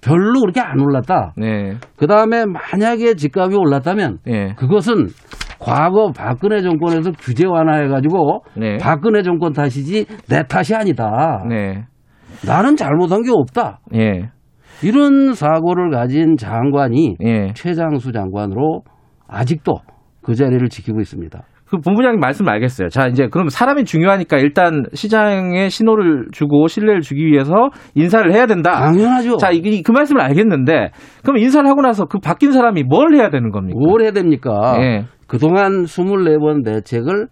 별로 그렇게 안 올랐다. 네. 그 다음에 만약에 집값이 올랐다면 네. 그것은 과거 박근혜 정권에서 규제 완화해가지고 네. 박근혜 정권 탓이지 내 탓이 아니다. 네. 나는 잘못한 게 없다. 예. 이런 사고를 가진 장관이 예. 최장수 장관으로 아직도 그 자리를 지키고 있습니다. 그 본부장님 말씀 알겠어요. 자, 이제 그럼 사람이 중요하니까 일단 시장에 신호를 주고 신뢰를 주기 위해서 인사를 해야 된다. 당연하죠. 자, 이, 그 말씀을 알겠는데 그럼 인사를 하고 나서 그 바뀐 사람이 뭘 해야 되는 겁니까? 뭘 해야 됩니까? 예. 그동안 24번 대책을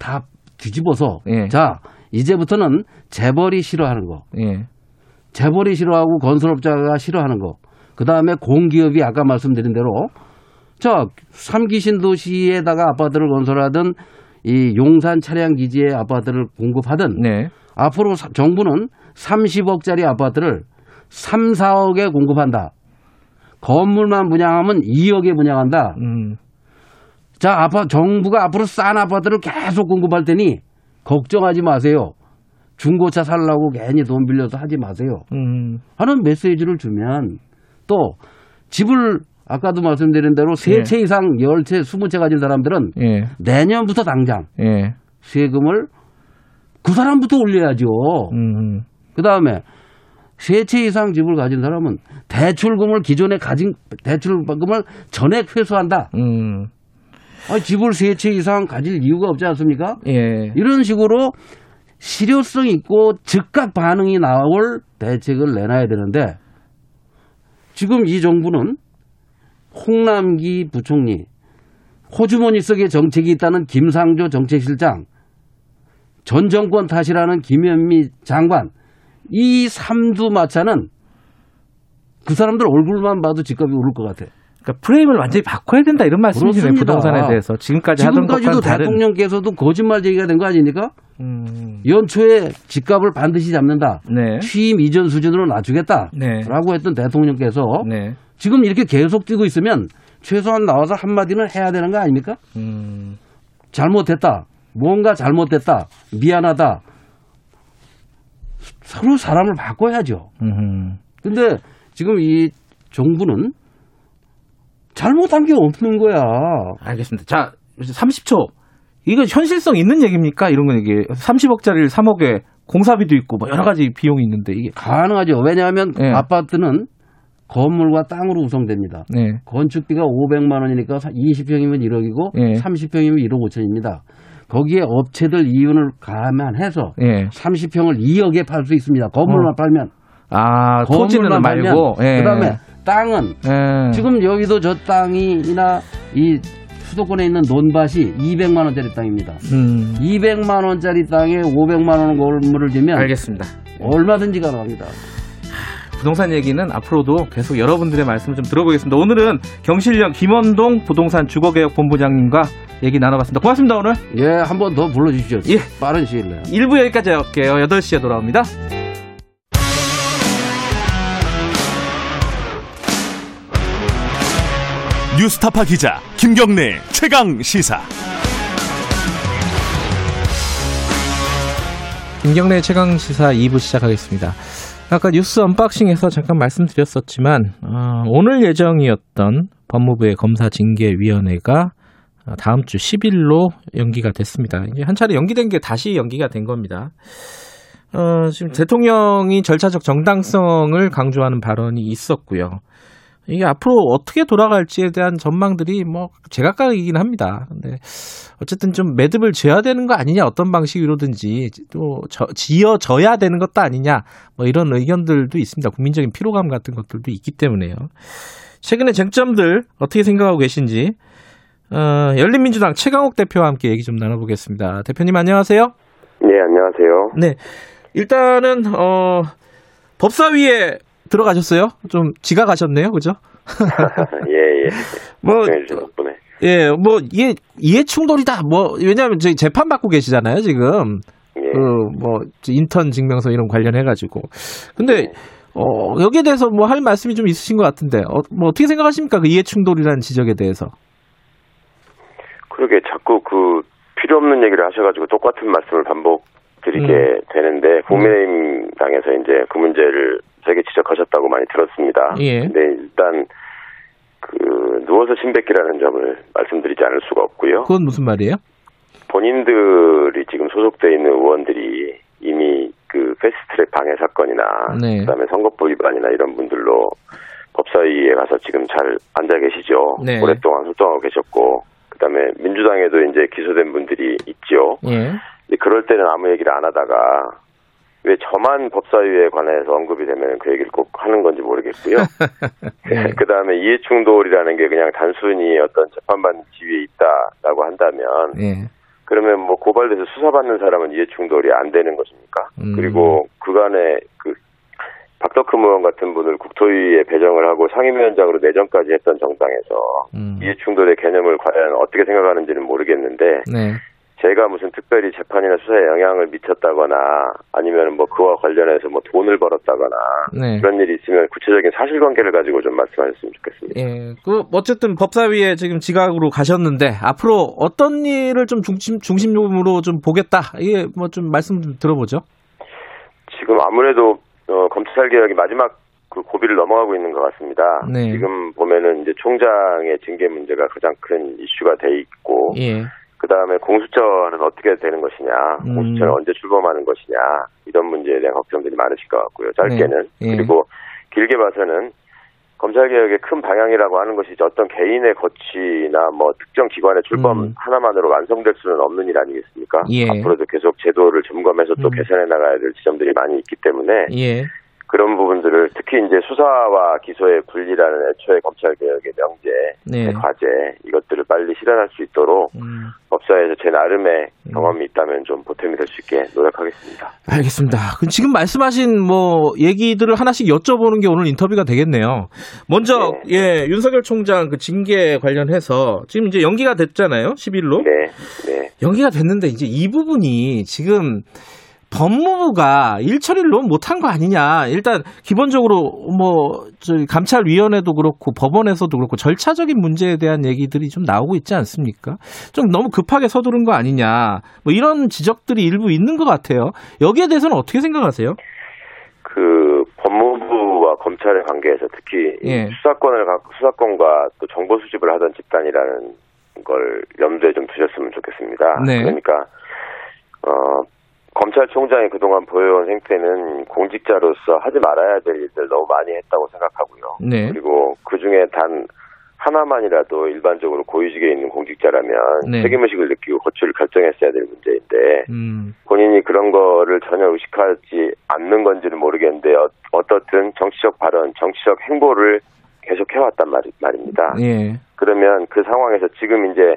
다 뒤집어서 예. 자, 이제부터는 재벌이 싫어하는 거. 예. 재벌이 싫어하고 건설업자가 싫어하는 거. 그 다음에 공기업이 아까 말씀드린 대로 자, 삼기 신 도시에다가 아파트를 건설하든 이 용산 차량 기지에 아파트를 공급하든 네. 앞으로 정부는 30억짜리 아파트를 3, 4억에 공급한다. 건물만 분양하면 2억에 분양한다. 음. 자, 아파 정부가 앞으로 싼 아파트를 계속 공급할 테니 걱정하지 마세요. 중고차 살라고 괜히 돈 빌려서 하지 마세요. 음. 하는 메시지를 주면 또 집을 아까도 말씀드린 대로 세채 예. 이상 열채 스무 채 가진 사람들은 예. 내년부터 당장 예. 세금을 그 사람부터 올려야죠. 음. 그 다음에 세채 이상 집을 가진 사람은 대출금을 기존에 가진 대출금을 전액 회수한다. 음. 아니, 집을 세 채 이상 가질 이유가 없지 않습니까? 예. 이런 식으로 실효성 있고 즉각 반응이 나올 대책을 내놔야 되는데 지금 이 정부는 홍남기 부총리, 호주머니 속에 정책이 있다는 김상조 정책실장, 전 정권 탓이라는 김현미 장관, 이 삼두 마차는 그 사람들 얼굴만 봐도 집값이 오를 것 같아. 그러니까 프레임을 완전히 바꿔야 된다 이런 말씀이시네요. 부동산에 대해서 지금까지 하던 것과는 대통령께서도 거짓말 얘기가 된 거 아닙니까? 음. 연초에 집값을 반드시 잡는다. 네. 취임 이전 수준으로 낮추겠다라고 네. 했던 대통령께서 네. 지금 이렇게 계속 뛰고 있으면 최소한 나와서 한마디는 해야 되는 거 아닙니까? 음. 잘못했다. 뭔가 잘못됐다. 미안하다. 서로 사람을 바꿔야죠. 음. 근데 지금 이 정부는 잘못한 게 없는 거야. 알겠습니다. 자, 30초. 이거 현실성 있는 얘기입니까? 이런 거 얘기. 30억짜리를 3억에 공사비도 있고 뭐 여러 가지 비용이 있는데 이게 가능하죠. 왜냐하면 네. 아파트는 건물과 땅으로 구성됩니다. 네. 건축비가 500만 원이니까 20평이면 1억이고 네. 30평이면 1억 5천입니다. 거기에 업체들 이윤을 감안해서 네. 30평을 2억에 팔 수 있습니다. 건물만 어. 팔면. 아, 토지는 말고. 예. 그다음에 땅은 예. 지금 여기도 저 땅이나 이 수도권에 있는 논밭이 200만 원짜리 땅입니다. 음. 200만 원짜리 땅에 500만 원 건물을 지면 알겠습니다. 얼마든지 가능합니다. 부동산 얘기는 앞으로도 계속 여러분들의 말씀을 좀 들어보겠습니다. 오늘은 경실련 김원동 부동산 주거개혁 본부장님과 얘기 나눠봤습니다. 고맙습니다, 오늘. 예, 한 번 더 불러주시죠. 예. 빠른 시일 내에. 1부 여기까지 할게요. 8시에 돌아옵니다. 뉴스타파 기자 김경래 최강 시사. 김경래 최강 시사 2부 시작하겠습니다. 아까 뉴스 언박싱에서 잠깐 말씀드렸었지만 어, 오늘 예정이었던 법무부의 검사 징계위원회가 다음 주 10일로 연기가 됐습니다. 이게 한 차례 연기된 게 다시 연기가 된 겁니다. 어, 지금 대통령이 절차적 정당성을 강조하는 발언이 있었고요. 이게 앞으로 어떻게 돌아갈지에 대한 전망들이 뭐 제각각이긴 합니다. 근데 어쨌든 좀 매듭을 지어야 되는 거 아니냐 어떤 방식으로든지 또 저, 지어져야 되는 것도 아니냐 뭐 이런 의견들도 있습니다. 국민적인 피로감 같은 것들도 있기 때문에요. 최근의 쟁점들 어떻게 생각하고 계신지 어, 열린민주당 최강욱 대표와 함께 얘기 좀 나눠보겠습니다. 대표님 안녕하세요. 네 안녕하세요. 네 일단은 어, 법사위에 들어가셨어요? 좀 지각하셨네요, 그죠? [laughs] 예, 예. 뭐, 예, 뭐, 이해, 이해 충돌이다. 뭐, 왜냐하면 저희 재판 받고 계시잖아요, 지금. 예. 그, 뭐, 인턴 증명서 이런 관련해 가지고. 근데, 예. 어, 여기에 대해서 뭐 할 말씀이 좀 있으신 것 같은데, 어, 뭐 어떻게 생각하십니까? 그 이해 충돌이라는 지적에 대해서. 그러게 자꾸 그 필요 없는 얘기를 하셔가지고 똑같은 말씀을 반복 드리게 음. 되는데, 국민의힘 당에서 이제 그 문제를 되게 지적하셨다고 많이 들었습니다. 예. 근데 일단 그 누워서 침뱉기라는 점을 말씀드리지 않을 수가 없고요. 그건 무슨 말이에요? 본인들이 지금 소속돼 있는 의원들이 이미 그 패스트트랙 방해 사건이나 네. 그다음에 선거법 위반이나 이런 분들로 법사위에 가서 지금 잘 앉아 계시죠. 네. 오랫동안 활동하고 계셨고 그다음에 민주당에도 이제 기소된 분들이 있죠. 예. 그럴 때는 아무 얘기를 안 하다가 왜 저만 법사위에 관해서 언급이 되면 그 얘기를 꼭 하는 건지 모르겠고요. [laughs] 네. 그 다음에 이해충돌이라는 게 그냥 단순히 어떤 재판받는 지위에 있다라고 한다면, 네. 그러면 뭐 고발돼서 수사받는 사람은 이해충돌이 안 되는 것입니까? 음. 그리고 그간에 그 박덕흠 의원 같은 분을 국토위에 배정을 하고 상임위원장으로 내정까지 했던 정당에서 음. 이해충돌의 개념을 과연 어떻게 생각하는지는 모르겠는데, 네. 제가 무슨 특별히 재판이나 수사에 영향을 미쳤다거나 아니면 뭐 그와 관련해서 뭐 돈을 벌었다거나 네. 그런 일이 있으면 구체적인 사실관계를 가지고 좀 말씀하셨으면 좋겠습니다. 예, 그 어쨌든 법사위에 지금 지각으로 가셨는데 앞으로 어떤 일을 좀 중심 중심으로 좀 보겠다 이게 뭐 좀 말씀 좀 들어보죠. 지금 아무래도 어, 검찰 개혁이 마지막 그 고비를 넘어가고 있는 것 같습니다. 네. 지금 보면은 이제 총장의 징계 문제가 가장 큰 이슈가 돼 있고. 예. 그 다음에 공수처는 어떻게 되는 것이냐, 음. 공수처는 언제 출범하는 것이냐, 이런 문제에 대한 걱정들이 많으실 것 같고요. 짧게는. 네. 네. 그리고 길게 봐서는 검찰개혁의 큰 방향이라고 하는 것이 어떤 개인의 거취나 뭐 특정 기관의 출범 음. 하나만으로 완성될 수는 없는 일 아니겠습니까? 예. 앞으로도 계속 제도를 점검해서 또 음. 개선해 나가야 될 지점들이 많이 있기 때문에 예. 그런 부분들을 특히 이제 수사와 기소의 분리라는 애초에 검찰 개혁의 명제, 네. 과제 이것들을 빨리 실현할 수 있도록 음. 법사에서 제 나름의 음. 경험이 있다면 좀 보탬이 될 수 있게 노력하겠습니다. 알겠습니다. 그럼 지금 말씀하신 뭐 얘기들을 하나씩 여쭤보는 게 오늘 인터뷰가 되겠네요. 먼저 네. 예 윤석열 총장 그 징계 관련해서 지금 이제 연기가 됐잖아요. 10일로. 네. 네. 연기가 됐는데 이제 이 부분이 지금 법무부가 일처리를 너무 못한 거 아니냐. 일단 기본적으로 뭐 감찰위원회도 그렇고 법원에서도 그렇고 절차적인 문제에 대한 얘기들이 좀 나오고 있지 않습니까? 좀 너무 급하게 서두른 거 아니냐. 뭐 이런 지적들이 일부 있는 것 같아요. 여기에 대해서는 어떻게 생각하세요? 그 법무부와 검찰의 관계에서 특히 예. 수사권을 수사권과 또 정보 수집을 하던 집단이라는 걸 염두에 좀 두셨으면 좋겠습니다. 네. 그러니까 어 검찰총장이 그동안 보여온 행태는 공직자로서 하지 말아야 될 일들 너무 많이 했다고 생각하고요. 네. 그리고 그 중에 단 하나만이라도 일반적으로 고위직에 있는 공직자라면 네. 책임의식을 느끼고 호출을 결정했어야 될 문제인데 음. 본인이 그런 거를 전혀 의식하지 않는 건지는 모르겠는데 어, 어떻든 정치적 발언, 정치적 행보를 계속 해왔단 말, 말입니다. 예. 그러면 그 상황에서 지금 이제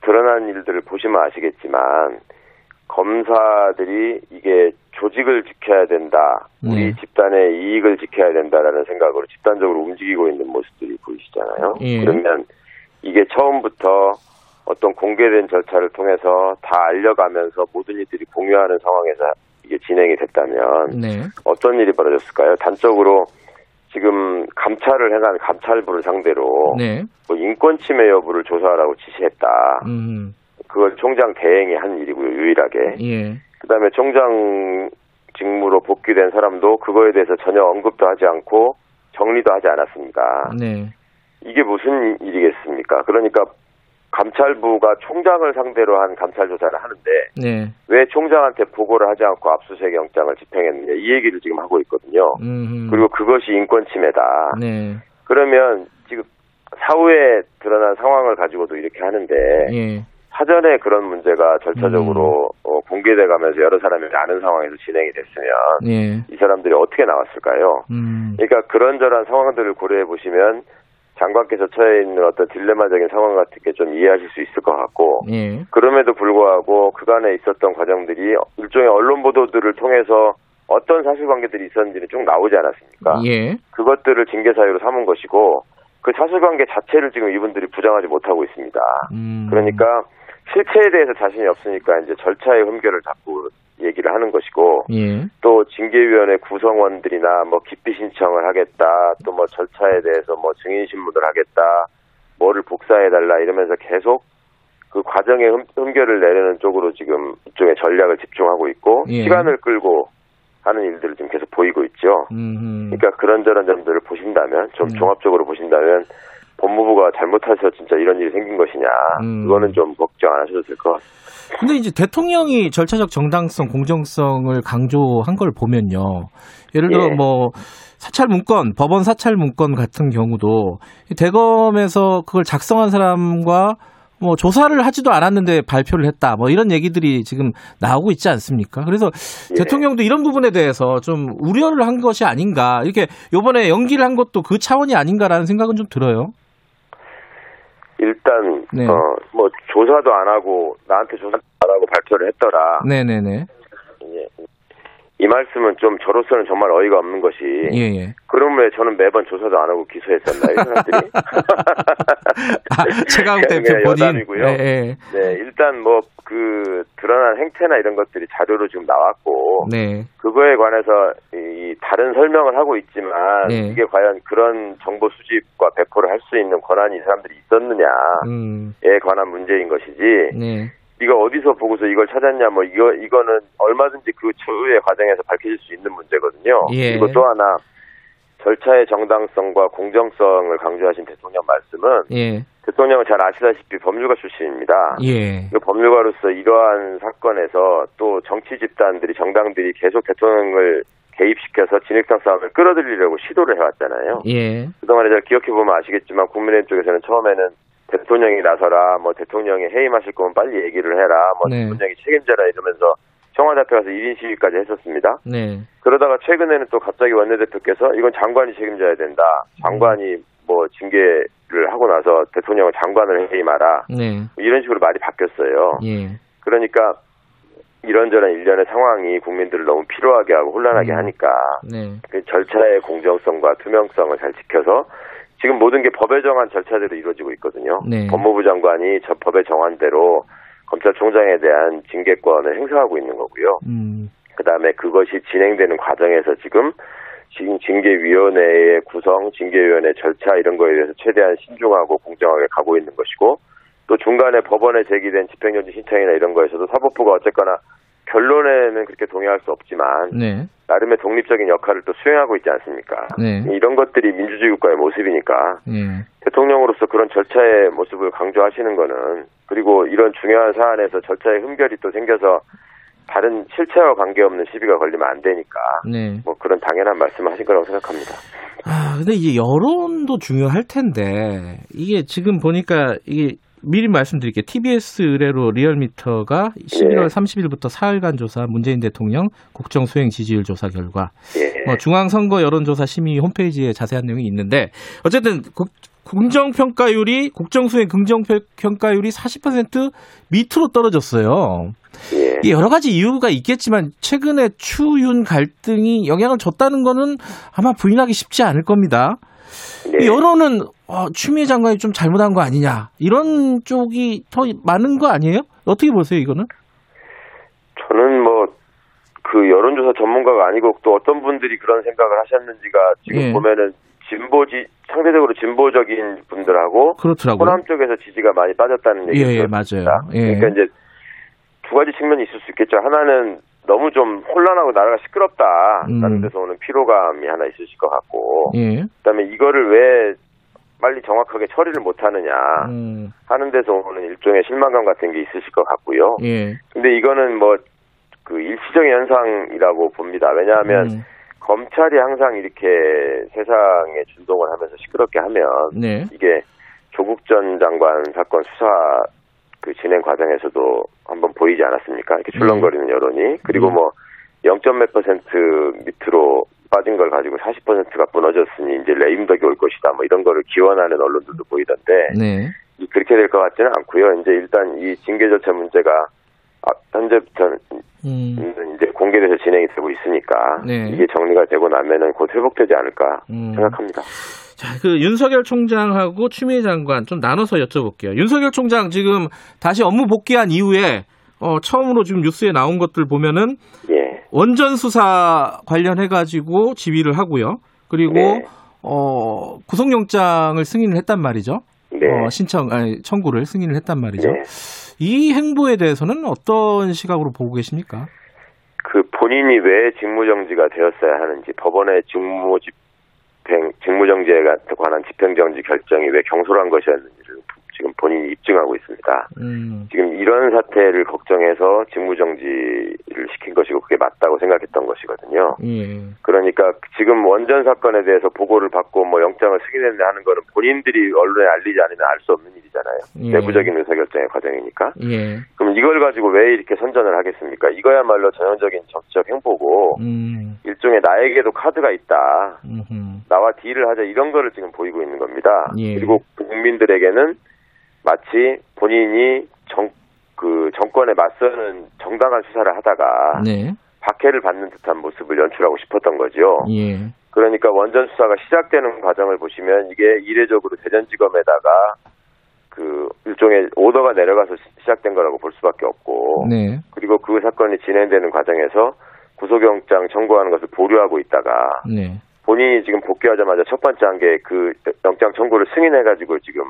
드러난 일들을 보시면 아시겠지만 검사들이 이게 조직을 지켜야 된다. 우리 네. 집단의 이익을 지켜야 된다라는 생각으로 집단적으로 움직이고 있는 모습들이 보이시잖아요. 예. 그러면 이게 처음부터 어떤 공개된 절차를 통해서 다 알려가면서 모든 이들이 공유하는 상황에서 이게 진행이 됐다면 네. 어떤 일이 벌어졌을까요? 단적으로 지금 감찰을 해간 감찰부를 상대로 네. 뭐 인권 침해 여부를 조사하라고 지시했다. 음. 그걸 총장 대행이 한 일이고요, 유일하게. 예. 그 다음에 총장 직무로 복귀된 사람도 그거에 대해서 전혀 언급도 하지 않고 정리도 하지 않았습니다. 네. 이게 무슨 일이겠습니까? 그러니까 감찰부가 총장을 상대로 한 감찰 조사를 하는데 네. 왜 총장한테 보고를 하지 않고 압수수색 영장을 집행했느냐 이 얘기를 지금 하고 있거든요. 음흠. 그리고 그것이 인권 침해다. 네. 그러면 지금 사후에 드러난 상황을 가지고도 이렇게 하는데 예. 사전에 그런 문제가 절차적으로 음. 어, 공개돼 가면서 여러 사람이 아는 상황에서 진행이 됐으면 예. 이 사람들이 어떻게 나왔을까요? 음. 그러니까 그런저런 상황들을 고려해 보시면 장관께서 처해 있는 어떤 딜레마적인 상황 같은 게 좀 이해하실 수 있을 것 같고 예. 그럼에도 불구하고 그간에 있었던 과정들이 일종의 언론 보도들을 통해서 어떤 사실관계들이 있었는지는 쭉 나오지 않았습니까? 예. 그것들을 징계 사유로 삼은 것이고 그 사실관계 자체를 지금 이분들이 부정하지 못하고 있습니다. 음. 그러니까 실체에 대해서 자신이 없으니까 이제 절차의 흠결을 자꾸 얘기를 하는 것이고 예. 또 징계위원회 구성원들이나 뭐 기피 신청을 하겠다 또 뭐 절차에 대해서 뭐 증인 신문을 하겠다 뭐를 복사해 달라 이러면서 계속 그 과정의 흠, 결을 내려는 쪽으로 지금 이쪽에 전략을 집중하고 있고 예. 시간을 끌고 하는 일들을 지금 계속 보이고 있죠. 음흠. 그러니까 그런저런 점들을 보신다면 좀 음. 종합적으로 보신다면 법무부가 잘못해서 진짜 이런 일이 생긴 것이냐. 음. 그거는 좀 걱정 안 하셔도 될 것 같습니다. 근데 이제 대통령이 절차적 정당성, 공정성을 강조한 걸 보면요. 예를 들어 예. 뭐 사찰 문건, 법원 사찰 문건 같은 경우도 대검에서 그걸 작성한 사람과 뭐 조사를 하지도 않았는데 발표를 했다. 뭐 이런 얘기들이 지금 나오고 있지 않습니까? 그래서 예. 대통령도 이런 부분에 대해서 좀 우려를 한 것이 아닌가. 이렇게 요번에 연기를 한 것도 그 차원이 아닌가라는 생각은 좀 들어요. 일단 네. 어뭐 조사도 안 하고 나한테 조사 안 하고 발표를 했더라. 네네네. 예. 이 말씀은 좀 저로서는 정말 어이가 없는 것이 예, 예. 그럼 왜 저는 매번 조사도 안 하고 기소했었나요, 사람들이? [laughs] 아, 최강 대표 본인. 이고요 네, 네. 네, 일단 뭐 그 드러난 행태나 이런 것들이 자료로 지금 나왔고 네. 그거에 관해서 이 다른 설명을 하고 있지만 네. 이게 과연 그런 정보 수집과 배포를 할 수 있는 권한이 사람들이 있었느냐에 음. 관한 문제인 것이지. 네. 네가 어디서 보고서 이걸 찾았냐 뭐 이거 이거는 얼마든지 그 추후의 과정에서 밝혀질 수 있는 문제거든요. 예. 그리고 또 하나 절차의 정당성과 공정성을 강조하신 대통령 말씀은 예. 대통령은 잘 아시다시피 법률가 출신입니다. 예. 그 법률가로서 이러한 사건에서 또 정치 집단들이 정당들이 계속 대통령을 개입시켜서 진흙탕 싸움을 끌어들이려고 시도를 해왔잖아요. 예. 그동안에 잘 기억해 보면 아시겠지만 국민의힘 쪽에서는 처음에는 대통령이 나서라, 뭐 대통령이 해임하실 거면 빨리 얘기를 해라, 뭐 네. 대통령이 책임져라 이러면서 청와대 앞에 가서 1인 시위까지 했었습니다. 네. 그러다가 최근에는 또 갑자기 원내대표께서 이건 장관이 책임져야 된다. 장관이 뭐 징계를 하고 나서 대통령은 장관을 해임하라. 네. 이런 식으로 말이 바뀌었어요. 예. 그러니까 이런저런 일련의 상황이 국민들을 너무 피로하게 하고 혼란하게 음. 하니까 네. 그 절차의 공정성과 투명성을 잘 지켜서 지금 모든 게 법에 정한 절차대로 이루어지고 있거든요. 네. 법무부 장관이 저 법에 정한 대로 검찰총장에 대한 징계권을 행사하고 있는 거고요. 음. 그 다음에 그것이 진행되는 과정에서 지금 지금 징계위원회의 구성, 징계위원회 절차 이런 거에 대해서 최대한 신중하고 공정하게 가고 있는 것이고 또 중간에 법원에 제기된 집행정지 신청이나 이런 거에서도 사법부가 어쨌거나 결론에는 그렇게 동의할 수 없지만 네. 나름의 독립적인 역할을 또 수행하고 있지 않습니까? 네. 이런 것들이 민주주의 국가의 모습이니까 네. 대통령으로서 그런 절차의 모습을 강조하시는 거는 그리고 이런 중요한 사안에서 절차의 흠결이 또 생겨서 다른 실체와 관계없는 시비가 걸리면 안 되니까 네. 뭐 그런 당연한 말씀을 하신 거라고 생각합니다. 아 근데 이제 여론도 중요할 텐데 이게 지금 보니까 이게 미리 말씀드릴게요. TBS 의뢰로 리얼미터가 11월 예. 30일부터 사흘간 조사 문재인 대통령 국정 수행 지지율 조사 결과 예. 뭐 중앙선거 여론조사 심의 홈페이지에 자세한 내용이 있는데 어쨌든 긍정평가율이 국정수행 긍정평가율이 40% 밑으로 떨어졌어요. 예. 여러 가지 이유가 있겠지만 최근에 추윤 갈등이 영향을 줬다는 거는 아마 부인하기 쉽지 않을 겁니다. 네. 여론은 어, 추미애 장관이 좀 잘못한 거 아니냐 이런 쪽이 더 많은 거 아니에요? 어떻게 보세요 이거는? 저는 뭐 그 여론조사 전문가가 아니고 또 어떤 분들이 그런 생각을 하셨는지가 지금 예. 보면은 진보지 상대적으로 진보적인 분들하고 그렇더라고요. 호남 쪽에서 지지가 많이 빠졌다는 얘기가 예, 예, 맞아요. 예. 그러니까 이제 두 가지 측면이 있을 수 있겠죠. 하나는 너무 좀 혼란하고 나라가 시끄럽다라는 음. 데서 오는 피로감이 하나 있으실 것 같고, 예. 그다음에 이거를 왜 빨리 정확하게 처리를 못하느냐 음. 하는 데서 오는 일종의 실망감 같은 게 있으실 것 같고요. 예. 근데 이거는 뭐 그 일시적인 현상이라고 봅니다. 왜냐하면 음. 검찰이 항상 이렇게 세상에 준동을 하면서 시끄럽게 하면 네. 이게 조국 전 장관 사건 수사 그 진행 과정에서도 한번 보이지 않았습니까? 이렇게 출렁거리는 네. 여론이 그리고 뭐 0. 몇 퍼센트 밑으로 빠진 걸 가지고 40%가 무너졌으니 이제 레임덕이 올 것이다. 뭐 이런 거를 기원하는 언론들도 보이던데 네. 그렇게 될 것 같지는 않고요. 이제 일단 이 징계 절차 문제가 아, 현재부터는 음. 이제 공개돼서 진행이 되고 있으니까 네. 이게 정리가 되고 나면은 곧 회복되지 않을까 음. 생각합니다. 자, 그 윤석열 총장하고 추미애 장관 좀 나눠서 여쭤볼게요. 윤석열 총장 지금 다시 업무 복귀한 이후에 어, 처음으로 지금 뉴스에 나온 것들 보면은 예. 원전 수사 관련해 가지고 지휘를 하고요. 그리고 네. 어, 구속영장을 승인을 했단 말이죠. 네. 어, 신청 아니, 청구를 승인을 했단 말이죠. 네. 이 행보에 대해서는 어떤 시각으로 보고 계십니까? 그 본인이 왜 직무정지가 되었어야 하는지 법원의 직무 집 행 직무정지에 관한 집행정지 결정이 왜 경솔한 것이었는지를 지금 본인이 입증하고 있습니다. 음. 지금 이런 사태를 걱정해서 직무정지를 시킨 것이고 그게 맞다고 생각했던 것이거든요. 예. 그러니까 지금 원전 사건에 대해서 보고를 받고 뭐 영장을 승인했는데 하는 거는 본인들이 언론에 알리지 않으면 알 수 없는 일이잖아요. 예. 내부적인 의사결정의 과정이니까. 예. 그럼 이걸 가지고 왜 이렇게 선전을 하겠습니까? 이거야말로 전형적인 정치적 행보고 음. 일종의 나에게도 카드가 있다. 음흠. 나와 딜을 하자 이런 거를 지금 보이고 있는 겁니다. 예. 그리고 국민들에게는 마치 본인이 정, 그 정권에 맞서는 정당한 수사를 하다가 네. 박해를 받는 듯한 모습을 연출하고 싶었던 거죠. 예. 그러니까 원전 수사가 시작되는 과정을 보시면 이게 이례적으로 대전지검에다가 그 일종의 오더가 내려가서 시작된 거라고 볼 수밖에 없고 네. 그리고 그 사건이 진행되는 과정에서 구속영장 청구하는 것을 보류하고 있다가 네. 본인이 지금 복귀하자마자 첫 번째 한 게 그 영장 청구를 승인해가지고 지금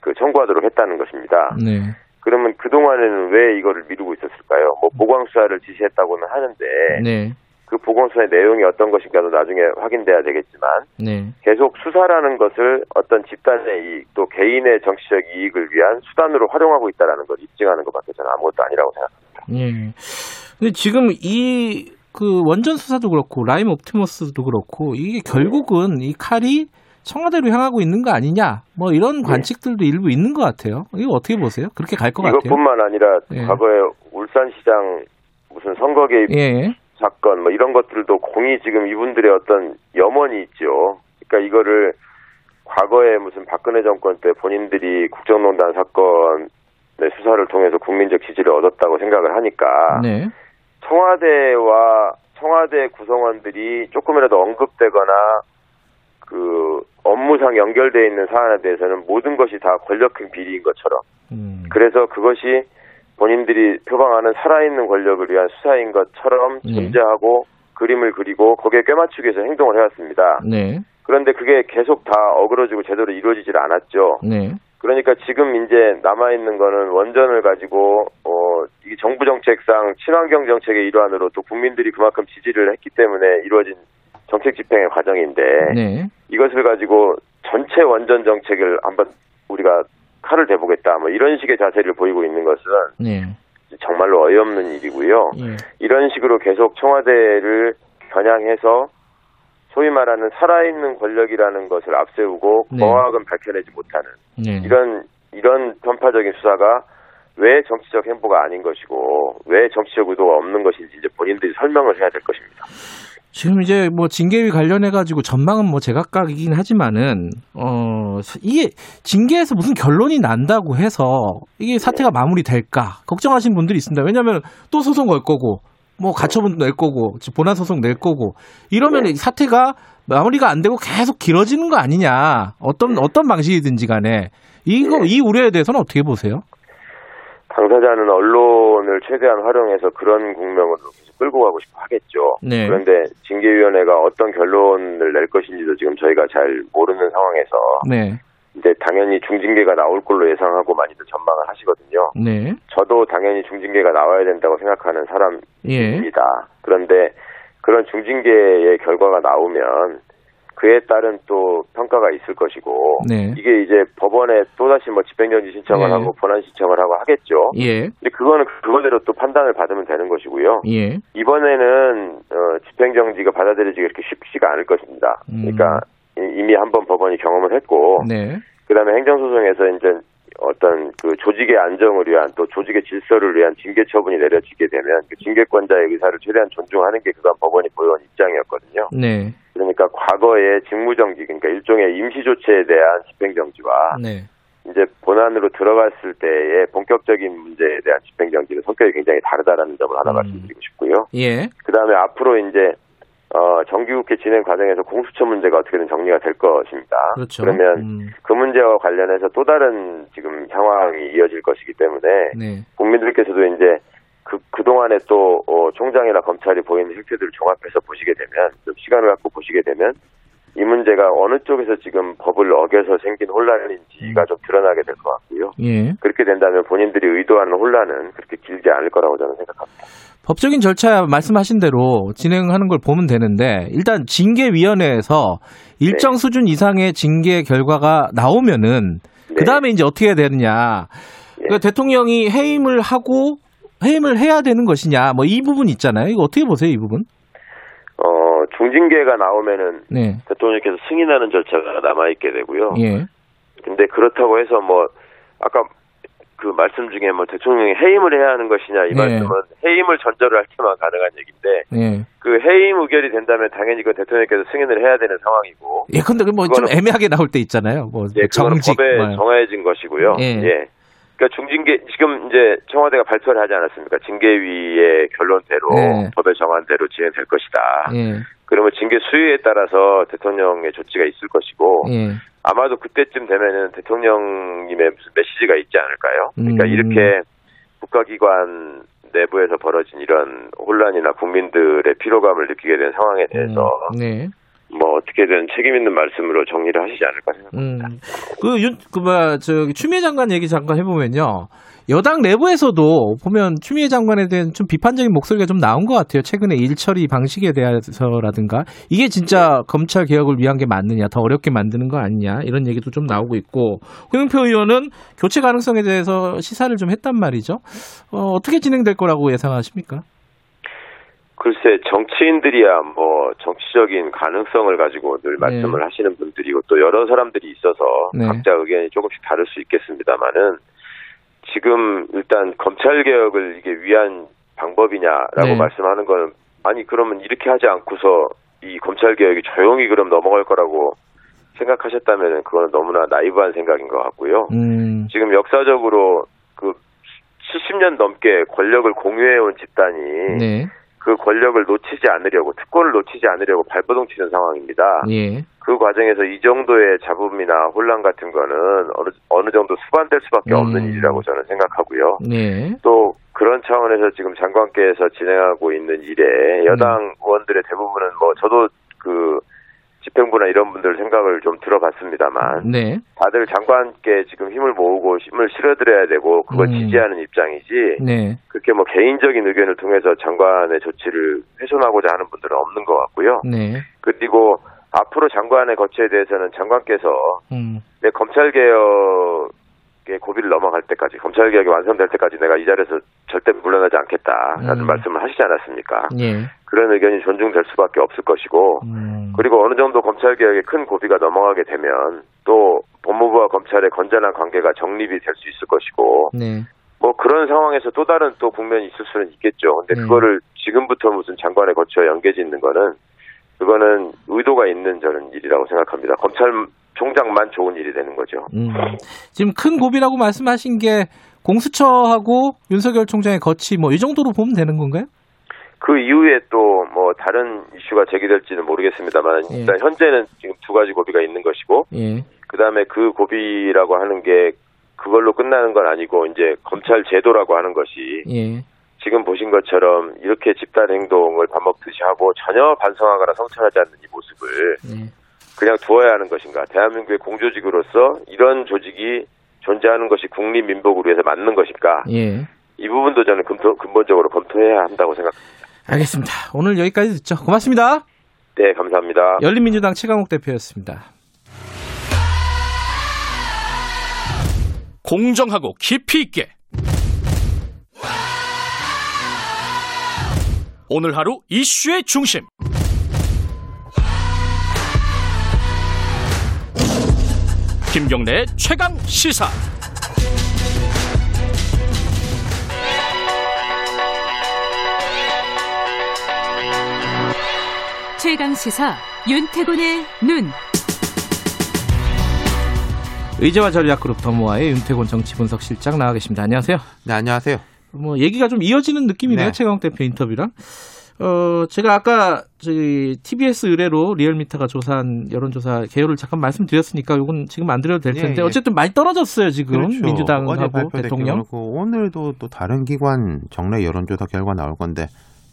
그 청구하도록 했다는 것입니다. 네. 그러면 그동안에는 왜 이거를 미루고 있었을까요? 뭐 보강 수사를 지시했다고는 하는데 네. 그 보강 수사의 내용이 어떤 것인가도 나중에 확인돼야 되겠지만 네. 계속 수사라는 것을 어떤 집단의 이익 또 개인의 정치적 이익을 위한 수단으로 활용하고 있다라는 걸 입증하는 것밖에 저는 아무것도 아니라고 생각합니다. 네. 근데 지금 이 그 원전 수사도 그렇고 라임 옵티머스도 그렇고 이게 결국은 이 칼이 청와대로 향하고 있는 거 아니냐 뭐 이런 네. 관측들도 네. 일부 있는 것 같아요. 이거 어떻게 보세요? 그렇게 갈 것 같아요? 이것뿐만 아니라 네. 과거에 울산시장 무슨 선거 개입 예. 사건 뭐 이런 것들도 공이 지금 이분들의 어떤 염원이 있죠. 그러니까 이거를 과거에 무슨 박근혜 정권 때 본인들이 국정농단 사건 의 수사를 통해서 국민적 지지를 얻었다고 생각을 하니까 네. 청와대와 청와대 구성원들이 조금이라도 언급되거나 그 업무상 연결되어 있는 사안에 대해서는 모든 것이 다 권력형 비리인 것처럼 음. 그래서 그것이 본인들이 표방하는 살아있는 권력을 위한 수사인 것처럼 네. 존재하고 그림을 그리고 거기에 꿰맞추기 위해서 행동을 해왔습니다. 네. 그런데 그게 계속 다 어그러지고 제대로 이루어지질 않았죠. 네. 그러니까 지금 이제 남아 있는 거는 원전을 가지고 어 이게 정부 정책상 친환경 정책의 일환으로 또 국민들이 그만큼 지지를 했기 때문에 이루어진 정책 집행의 과정인데 네. 이것을 가지고 전체 원전 정책을 한번 우리가 칼을 대보겠다 뭐 이런 식의 자세를 보이고 있는 것은 네. 정말로 어이없는 일이고요. 네. 이런 식으로 계속 청와대를 겨냥해서 소위 말하는 살아있는 권력이라는 것을 앞세우고 네. 거학은 밝혀내지 못하는 네. 이런 이런 편파적인 수사가 왜 정치적 행보가 아닌 것이고 왜 정치적 의도가 없는 것인지 이제 본인들이 설명을 해야 될 것입니다. 지금 이제 뭐 징계위 관련해 가지고 전망은 뭐 제각각이긴 하지만은 어 이게 징계에서 무슨 결론이 난다고 해서 이게 사태가 네. 마무리될까 걱정하시는 분들이 있습니다. 왜냐하면 또 소송 걸 거고 뭐 가처분 낼 거고 본안 소송 낼 거고 이러면 네. 사태가 마무리가 안 되고 계속 길어지는 거 아니냐 어떤 어떤 방식이든지 간에 이거 네. 이 우려에 대해서는 어떻게 보세요? 당사자는 언론을 최대한 활용해서 그런 국면으로 끌고 가고 싶어 하겠죠. 네. 그런데 징계위원회가 어떤 결론을 낼 것인지도 지금 저희가 잘 모르는 상황에서 네. 이제 당연히 중징계가 나올 걸로 예상하고 많이들 전망을 하시거든요. 네. 저도 당연히 중징계가 나와야 된다고 생각하는 사람입니다. 예. 그런데 그런 중징계의 결과가 나오면 그에 따른 또 평가가 있을 것이고 네. 이게 이제 법원에 또다시 뭐 집행정지 신청을 네. 하고 본안 신청을 하고 하겠죠. 예. 근데 그거는 그거대로 또 판단을 받으면 되는 것이고요. 예. 이번에는 어, 집행정지가 받아들여지기 이렇게 쉽지가 않을 것입니다. 음. 그러니까 이미 한 번 법원이 경험을 했고 네. 그다음에 행정소송에서 이제 어떤 그 조직의 안정을 위한 또 조직의 질서를 위한 징계 처분이 내려지게 되면 그 징계권자의 의사를 최대한 존중하는 게 그간 법원이 보여온 입장이었거든요. 네. 그러니까 과거의 직무정지 그러니까 일종의 임시조치에 대한 집행정지와 네. 이제 본안으로 들어갔을 때의 본격적인 문제에 대한 집행정지는 성격이 굉장히 다르다라는 점을 하나 음. 말씀드리고 싶고요. 예. 그 다음에 앞으로 이제 어, 정기국회 진행 과정에서 공수처 문제가 어떻게든 정리가 될 것입니다. 그렇죠. 그러면 음. 그 문제와 관련해서 또 다른 지금 상황이 이어질 것이기 때문에 네. 국민들께서도 이제 그, 그동안에 또, 어, 총장이나 검찰이 보이는 행태들을 종합해서 보시게 되면, 좀 시간을 갖고 보시게 되면, 이 문제가 어느 쪽에서 지금 법을 어겨서 생긴 혼란인지가 좀 드러나게 될 것 같고요. 예. 그렇게 된다면 본인들이 의도하는 혼란은 그렇게 길지 않을 거라고 저는 생각합니다. 법적인 절차 말씀하신 대로 진행하는 걸 보면 되는데 일단 징계위원회에서 일정 네. 수준 이상의 징계 결과가 나오면은 네. 그 다음에 이제 어떻게 해야 되느냐. 네. 그러니까 대통령이 해임을 하고 해임을 해야 되는 것이냐. 뭐 이 부분 있잖아요. 이거 어떻게 보세요, 이 부분? 어, 중징계가 나오면은 네. 대통령께서 승인하는 절차가 남아 있게 되고요. 예. 근데 그렇다고 해서 뭐 아까 그 말씀 중에 뭐 대통령이 해임을 해야 하는 것이냐 이 네. 말씀은 해임을 전제로 할 때만 가능한 얘기인데 네. 그 해임 의결이 된다면 당연히 그 대통령께서 승인을 해야 되는 상황이고 예 근데 뭐 좀 애매하게 나올 때 있잖아요 뭐 예, 정직 법에 뭐. 정해진 것이고요 예. 예. 그러니까 중징계 지금 이제 청와대가 발표를 하지 않았습니까 징계위의 결론대로 네. 법에 정한 대로 진행될 것이다 예. 그러면 징계 수위에 따라서 대통령의 조치가 있을 것이고 예. 아마도 그때쯤 되면은 대통령님의 무슨 메시지가 있지 않을까요? 그러니까 음. 이렇게 국가기관 내부에서 벌어진 이런 혼란이나 국민들의 피로감을 느끼게 된 상황에 대해서 음. 네. 뭐 어떻게든 책임 있는 말씀으로 정리를 하시지 않을까 생각합니다. 음. 그 윤, 그, 뭐, 저기, 추미애 장관 얘기 잠깐 해보면요. 여당 내부에서도 보면 추미애 장관에 대한 좀 비판적인 목소리가 좀 나온 것 같아요. 최근에 일처리 방식에 대해서라든가 이게 진짜 네. 검찰 개혁을 위한 게 맞느냐, 더 어렵게 만드는 거 아니냐 이런 얘기도 좀 나오고 있고 홍영표 의원은 교체 가능성에 대해서 시사를 좀 했단 말이죠. 어, 어떻게 진행될 거라고 예상하십니까? 글쎄 정치인들이야 뭐 정치적인 가능성을 가지고 늘 말씀을 네. 하시는 분들이고 또 여러 사람들이 있어서 네. 각자 의견이 조금씩 다를 수 있겠습니다만은 지금 일단 검찰 개혁을 이게 위한 방법이냐라고 네. 말씀하는 거는 아니 그러면 이렇게 하지 않고서 이 검찰 개혁이 조용히 그럼 넘어갈 거라고 생각하셨다면 그거는 너무나 나이브한 생각인 것 같고요. 음. 지금 역사적으로 그 70년 넘게 권력을 공유해온 집단이 네. 그 권력을 놓치지 않으려고 특권을 놓치지 않으려고 발버둥 치는 상황입니다. 예. 그 과정에서 이 정도의 잡음이나 혼란 같은 거는 어느 어느 정도 수반될 수밖에 없는 음. 일이라고 저는 생각하고요. 예. 또 그런 차원에서 지금 장관께서 진행하고 있는 일에 여당 음. 의원들의 대부분은 뭐 저도 그 집행부나 이런 분들 생각을 좀 들어봤습니다만 네. 다들 장관께 지금 힘을 모으고 힘을 실어드려야 되고 그걸 음. 지지하는 입장이지 네. 그렇게 뭐 개인적인 의견을 통해서 장관의 조치를 훼손하고자 하는 분들은 없는 것 같고요. 네. 그리고 앞으로 장관의 거취에 대해서는 장관께서 음. 내 검찰 개혁 의 고비를 넘어갈 때까지 검찰 개혁이 완성될 때까지 내가 이 자리에서 절대 물러나지 않겠다라는 음. 말씀을 하시지 않았습니까? 예. 그런 의견이 존중될 수밖에 없을 것이고 음. 그리고 어느 정도 검찰 개혁의 큰 고비가 넘어가게 되면 또 법무부와 검찰의 건전한 관계가 정립이 될 수 있을 것이고 네. 뭐 그런 상황에서 또 다른 또 국면이 있을 수는 있겠죠. 근데 네. 그거를 지금부터 무슨 장관의 거치와 연계 짓는 거는 그거는 의도가 있는 저는 일이라고 생각합니다. 검찰 총장만 좋은 일이 되는 거죠. 음. 지금 큰 고비라고 말씀하신 게 공수처하고 윤석열 총장의 거치 뭐 이 정도로 보면 되는 건가요? 그 이후에 또 뭐 다른 이슈가 제기될지는 모르겠습니다만 예. 일단 현재는 지금 두 가지 고비가 있는 것이고 예. 그다음에 그 고비라고 하는 게 그걸로 끝나는 건 아니고 이제 검찰 제도라고 하는 것이 예. 지금 보신 것처럼 이렇게 집단 행동을 밥 먹듯이 하고 전혀 반성하거나 성찰하지 않는 이 모습을 예. 그냥 두어야 하는 것인가? 대한민국의 공조직으로서 이런 조직이 존재하는 것이 국립 민복을 위해서 맞는 것인가? 예. 이 부분도 저는 검토, 근본적으로 검토해야 한다고 생각합니다. 알겠습니다. 오늘 여기까지 듣죠. 고맙습니다. 네, 감사합니다. 열린민주당 최강욱 대표였습니다. 공정하고 깊이 있게 오늘 하루 이슈의 중심 김경래 최강 시사. 최강 시사 윤태곤의 눈. 의제와 전략그룹 더모아의 윤태곤 정치분석실장 나와 계십니다. 안녕하세요. 네, 안녕하세요. 뭐 얘기가 좀 이어지는 느낌이네요. 네. 최강 대표 인터뷰랑. 어, 제가 아까 저기 TBS 의뢰로 리얼미터가 조사한 여론조사 개요를 잠깐 말씀드렸으니까 이건 지금 안 드려도 될 예, 텐데 예, 예. 어쨌든 많이 떨어졌어요 지금 그렇죠. 민주당하고 대통령. 오늘도 또 다른 기관 정례 여론조사 결과 나올 건데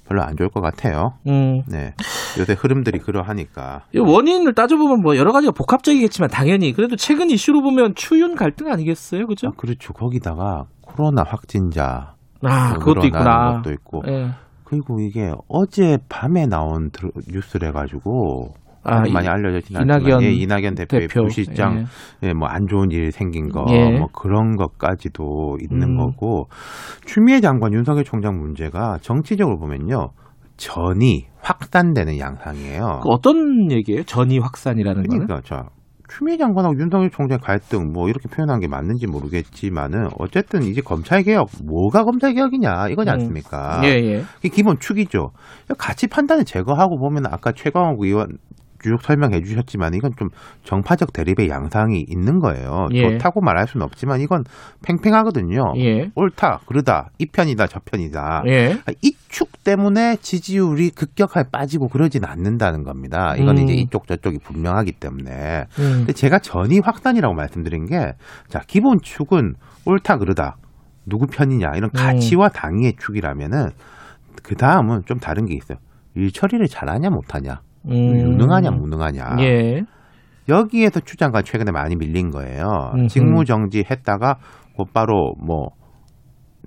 별로 안 좋을 것 같아요. 음. 네. 요새 흐름들이 그러하니까. 원인을 따져보면 뭐 여러 가지가 복합적이겠지만 당연히 그래도 최근 이슈로 보면 추윤 갈등 아니겠어요, 그죠? 아, 그렇죠. 거기다가 코로나 확진자. 아, 그것도 있구나. 것도 있고. 예. 그리고 이게 어제 밤에 나온 뉴스래 가지고 아, 많이 알려졌진 않지만 예, 이낙연 대표의 대표. 부시장 예. 예, 뭐안 좋은 일이 생긴 거, 예. 뭐 그런 것까지도 있는 음. 거고 추미애 장관 윤석열 총장 문제가 정치적으로 보면요 전이 확산되는 양상이에요. 그 어떤 얘기예요? 전이 확산이라는 그러니까 거는? 자 추미애 장관하고 윤석열 총장 갈등 뭐 이렇게 표현한 게 맞는지 모르겠지만은 어쨌든 이제 검찰 개혁 뭐가 검찰 개혁이냐 이거지 음. 않습니까? 음. 예, 예. 기본 축이죠. 같이 판단을 제거하고 보면 아까 최강욱 의원 쭉 설명해 주셨지만 이건 좀 정파적 대립의 양상이 있는 거예요. 예. 좋다고 말할 수는 없지만 이건 팽팽하거든요. 예. 옳다, 그러다, 이 편이다, 저 편이다. 예. 이축 때문에 지지율이 급격하게 빠지고 그러진 않는다는 겁니다. 이건 음. 이제 이쪽 저쪽이 분명하기 때문에. 음. 근데 제가 전이 확산이라고 말씀드린 게 자, 기본 축은 옳다, 그러다. 누구 편이냐 이런 음. 가치와 당위의 축이라면은 그 다음은 좀 다른 게 있어요. 일 처리를 잘하냐 못하냐. 음. 유능하냐 무능하냐. 예. 여기에서 추장관 최근에 많이 밀린 거예요. 음흠. 직무 정지했다가 곧바로 뭐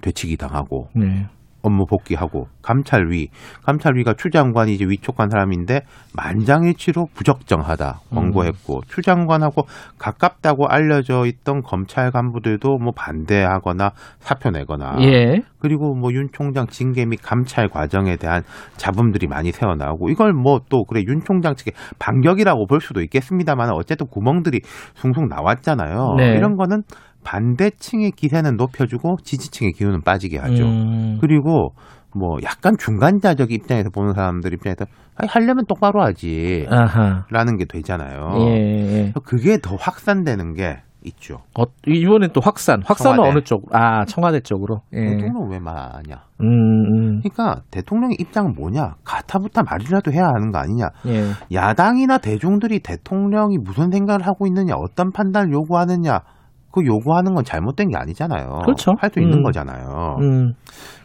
되치기 당하고 네. 업무 복귀하고 감찰위 감찰위가 추 장관이 이제 위촉한 사람인데 만장일치로 부적정하다 권고했고 음. 추 장관하고 가깝다고 알려져 있던 검찰 간부들도 뭐 반대하거나 사표 내거나 예. 그리고 뭐 윤 총장 징계 및 감찰 과정에 대한 잡음들이 많이 새어나오고 이걸 뭐 또 그래 윤 총장 측의 반격이라고 볼 수도 있겠습니다만 어쨌든 구멍들이 숭숭 나왔잖아요. 네. 이런 거는 반대층의 기세는 높여주고 지지층의 기운은 빠지게 하죠. 음. 그리고 뭐 약간 중간자적 입장에서 보는 사람들 입장에서 아니, 하려면 똑바로 하지. 아하. 라는 게 되잖아요. 예, 예. 그게 더 확산되는 게 있죠. 어, 이번엔 또 확산. 확산은 청와대. 어느 쪽? 아, 청와대 쪽으로. 예. 대통령 왜 말하냐? 음, 음. 그러니까 대통령의 입장은 뭐냐? 가타부타 말이라도 해야 하는 거 아니냐? 예. 야당이나 대중들이 대통령이 무슨 생각을 하고 있느냐, 어떤 판단을 요구하느냐, 그 요구하는 건 잘못된 게 아니잖아요. 그렇죠. 할수 있는 음. 거잖아요. 음.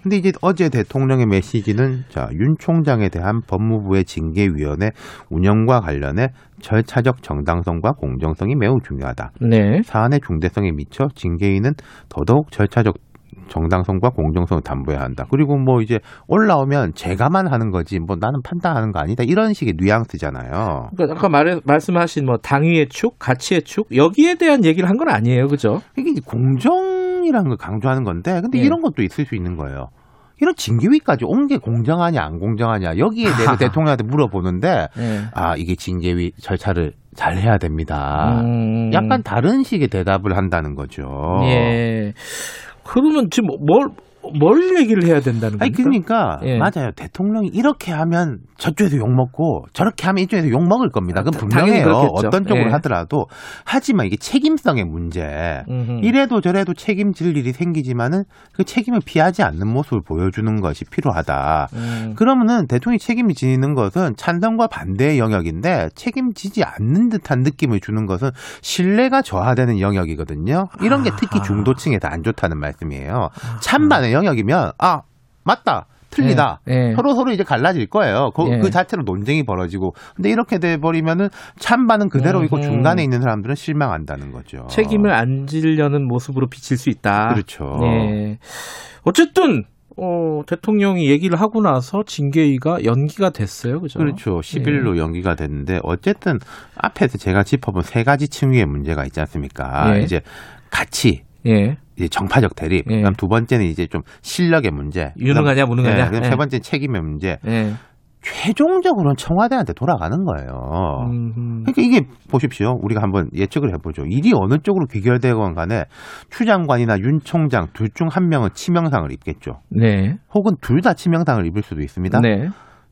근데 이제 어제 대통령의 메시지는 자, 윤 총장에 대한 법무부의 징계위원회 운영과 관련해 절차적 정당성과 공정성이 매우 중요하다. 네. 사안의 중대성에 미쳐 징계위는 더더욱 절차적 정당성과 공정성을 담보해야 한다. 그리고 뭐 이제 올라오면 제가만 하는 거지 뭐 나는 판단하는 거 아니다. 이런 식의 뉘앙스잖아요. 그러니까 아까 말 말씀하신 뭐 당위의 축, 가치의 축 여기에 대한 얘기를 한 건 아니에요. 그죠? 이게 이제 공정이라는 걸 강조하는 건데 근데 네. 이런 것도 있을 수 있는 거예요. 이런 징계위까지 온 게 공정하냐 안 공정하냐 여기에 대해서 [laughs] 대통령한테 물어보는데 네. 아 이게 징계위 절차를 잘 해야 됩니다. 음... 약간 다른 식의 대답을 한다는 거죠. 예. 그러면 지금 뭘, 뭘 얘기를 해야 된다는 거예요? 아니, 그러니까, 예. 맞아요. 대통령이 이렇게 하면 저쪽에서 욕 먹고, 저렇게 하면 이쪽에서 욕 먹을 겁니다. 그건 분명해요. 어떤 쪽으로 예. 하더라도. 하지만 이게 책임성의 문제. 음흠. 이래도 저래도 책임질 일이 생기지만은 그 책임을 피하지 않는 모습을 보여주는 것이 필요하다. 음. 그러면은 대통령이 책임을 지는 것은 찬성과 반대의 영역인데 책임지지 않는 듯한 느낌을 주는 것은 신뢰가 저하되는 영역이거든요. 이런 게 특히 중도층에 더안 좋다는 말씀이에요. 찬반의 영역이면 아 맞다. 틀리다. 네, 네. 서로 서로 이제 갈라질 거예요. 그, 네. 그 자체로 논쟁이 벌어지고. 근데 이렇게 돼 버리면은 찬반은 그대로 있고 중간에 있는 사람들은 실망한다는 거죠. 책임을 안 지려는 모습으로 비칠 수 있다. 그렇죠. 네. 어쨌든 어, 대통령이 얘기를 하고 나서 징계위가 연기가 됐어요. 그죠? 그렇죠. 10일로 예. 연기가 됐는데 어쨌든 앞에서 제가 짚어본 세 가지 층위의 문제가 있지 않습니까? 예. 이제 같이 예. 이제 정파적 대립. 예. 그다음 두 번째는 이제 좀 실력의 문제. 유능하냐 무능하냐. 예. 그다음 세 예. 번째 는 책임의 문제. 예. 최종적으로는 청와대한테 돌아가는 거예요. 음흠. 그러니까 이게 보십시오. 우리가 한번 예측을 해보죠. 일이 어느 쪽으로 귀결되건 간에 추 장관이나 윤 총장 둘 중 한 명은 치명상을 입겠죠. 네. 혹은 둘 다 치명상을 입을 수도 있습니다. 네.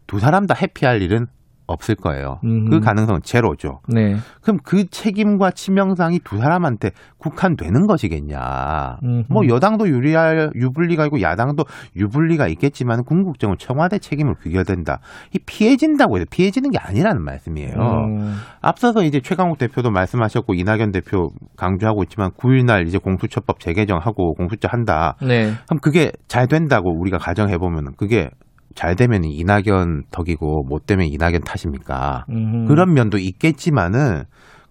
두 사람 다 해피할 일은 없을 거예요. 음. 그 가능성은 제로죠. 네. 그럼 그 책임과 치명상이 두 사람한테 국한되는 것이겠냐. 음흠. 뭐 여당도 유리할 유불리가 있고 야당도 유불리가 있겠지만 궁극적으로 청와대 책임을 귀결된다. 이 피해진다고 해서 피해지는 게 아니라는 말씀이에요. 음. 앞서서 이제 최강욱 대표도 말씀하셨고 이낙연 대표 강조하고 있지만 9일 날 이제 공수처법 재개정하고 공수처 한다. 네. 그럼 그게 잘 된다고 우리가 가정해 보면 그게 잘 되면 이낙연 덕이고 못 되면 이낙연 탓입니까? 음흠. 그런 면도 있겠지만은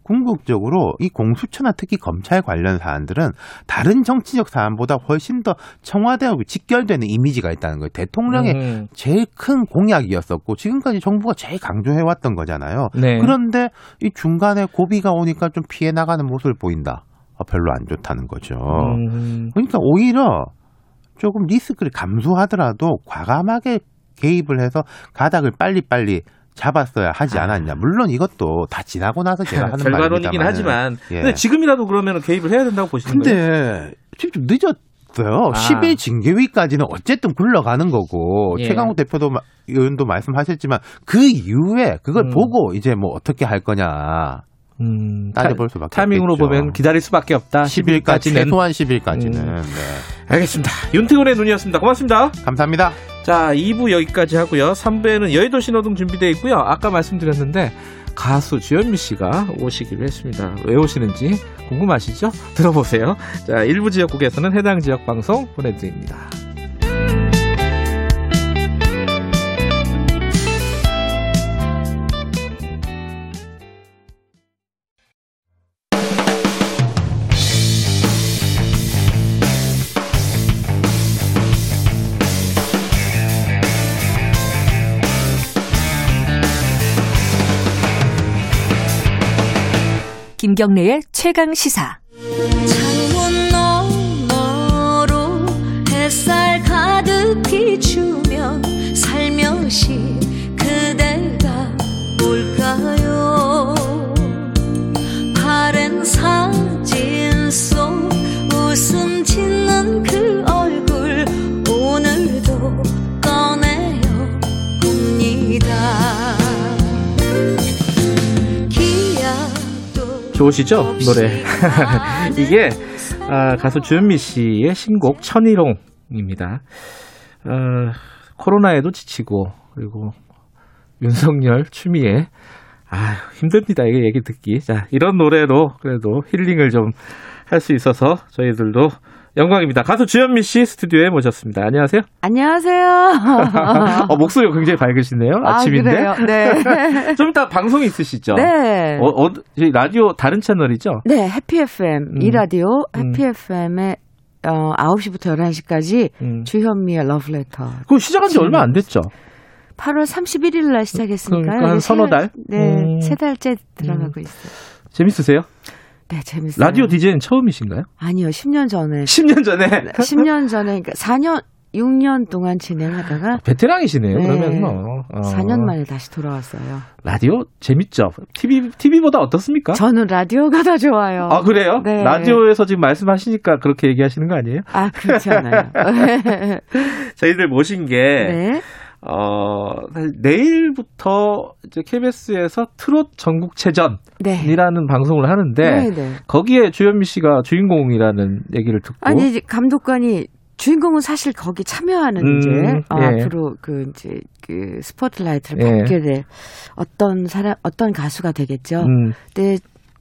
궁극적으로 이 공수처나 특히 검찰 관련 사안들은 다른 정치적 사안보다 훨씬 더 청와대하고 직결되는 이미지가 있다는 거예요. 대통령의 음. 제일 큰 공약이었었고 지금까지 정부가 제일 강조해왔던 거잖아요. 네. 그런데 이 중간에 고비가 오니까 좀 피해 나가는 모습을 보인다. 어, 별로 안 좋다는 거죠. 음. 그러니까 오히려 조금 리스크를 감수하더라도 과감하게 개입을 해서 가닥을 빨리빨리 잡았어야 하지 아. 않았냐. 물론 이것도 다 지나고 나서 [laughs] 제가 하는 결과론이긴 하지만 예. 근데 지금이라도 그러면 개입을 해야 된다고 보시는 근데 거예요? 근데 지금 좀 늦었어요. 아. 10일 징계위까지는 어쨌든 굴러가는 거고 예. 최강욱 대표도 의원도 말씀하셨지만 그 이후에 그걸 음. 보고 이제 뭐 어떻게 할 거냐. 음, 따져볼 수밖에 타이밍으로 없겠죠. 보면 기다릴 수밖에 없다. 10일까지는 최소한 10일까지는. 음. 네. 알겠습니다. 윤태곤의 눈이었습니다. 고맙습니다. 감사합니다. 자, 2부 여기까지 하고요. 3부에는 여의도 신호등 준비되어 있고요. 아까 말씀드렸는데 가수 주현미 씨가 오시기로 했습니다. 왜 오시는지 궁금하시죠? 들어보세요. 자, 일부 지역국에서는 해당 지역 방송 보내드립니다. 김경래의 최강 시사. 좋으시죠? 노래. [laughs] 이게 아, 가수 주현미 씨의 신곡 천일홍입니다. 어, 코로나에도 지치고 그리고 윤석열 추미애 아 힘듭니다 이게 얘기 듣기 자 이런 노래로 그래도 힐링을 좀 할 수 있어서 저희들도 영광입니다. 가수 주현미 씨 스튜디오에 모셨습니다. 안녕하세요. 안녕하세요. [laughs] 어, 목소리가 굉장히 밝으시네요. 아, 아침인데. 아, 네. [laughs] 좀 이따 방송 있으시죠? 네. 어, 어, 라디오 다른 채널이죠? 네, 해피 FM. 음. 이 라디오 해피 음. FM에 어, 9시부터 11시까지 음. 주현미의 러브레터. 그거 시작한 지 얼마 안 됐죠? 8월 31일 날 시작했으니까요. 그러니까 한 서너 달? 네, 음. 세 달째 들어가고 있어요. 재밌으세요? 네, 재밌어요. 라디오 DJ는 처음이신가요? 아니요, 10년 전에. 10년 전에? 10년 전에, 그러니까 4년, 6년 동안 진행하다가. 베테랑이시네요, 네, 그러면 뭐. 어. 4년 만에 다시 돌아왔어요. 라디오 재밌죠? TV, TV보다 어떻습니까? 저는 라디오가 더 좋아요. 아, 그래요? 네. 라디오에서 지금 말씀하시니까 그렇게 얘기하시는 거 아니에요? 아, 그렇지 않아요. [laughs] 저희들 모신 게. 네. 어, 내일부터 이제 KBS에서 트롯 전국체전이라는 네. 방송을 하는데 네, 네. 거기에 주현미 씨가 주인공이라는 얘기를 듣고 아니 감독관이 주인공은 사실 거기 참여하는 음, 이제 어, 예. 앞으로 그 이제 그 스포트라이트를 예. 받게 될 어떤 사람 어떤 가수가 되겠죠. 음. 근데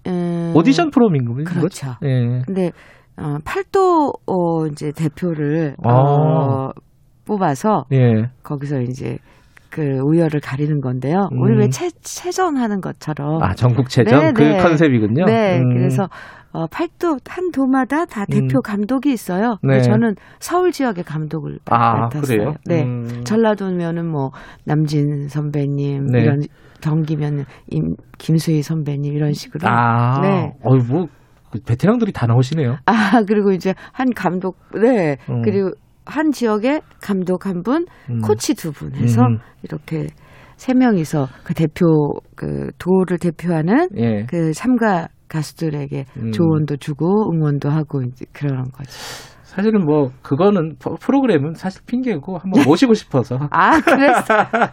음, 오디션 프로인 거죠. 그렇죠. 예. 근데 어, 팔도 어, 이제 대표를 아. 어, 뽑아서 예. 거기서 이제 그 우열을 가리는 건데요. 음. 우리 왜 채, 체전하는 것처럼 아 전국 체전 네, 그 네. 컨셉이군요. 네, 음. 그래서 어, 팔도 한 도마다 다 음. 대표 음. 감독이 있어요. 네. 저는 서울 지역의 감독을 아, 맡았어요. 그래요? 네, 음. 전라도면은 뭐 남진 선배님 네. 이런 경기면 임, 김수희 선배님 이런 식으로. 아, 네. 어이 뭐 베테랑들이 다 나오시네요. 아 그리고 이제 한 감독 네 음. 그리고 한 지역에 감독 한 분, 음. 코치 두 분 해서 음. 이렇게 세 명이서 그 대표 그 도를 대표하는 예. 그 참가 가수들에게 음. 조언도 주고 응원도 하고 이제 그런 거죠. 사실은 뭐 그거는 프로그램은 사실 핑계고 한번 [laughs] 모시고 싶어서. 아, 그랬,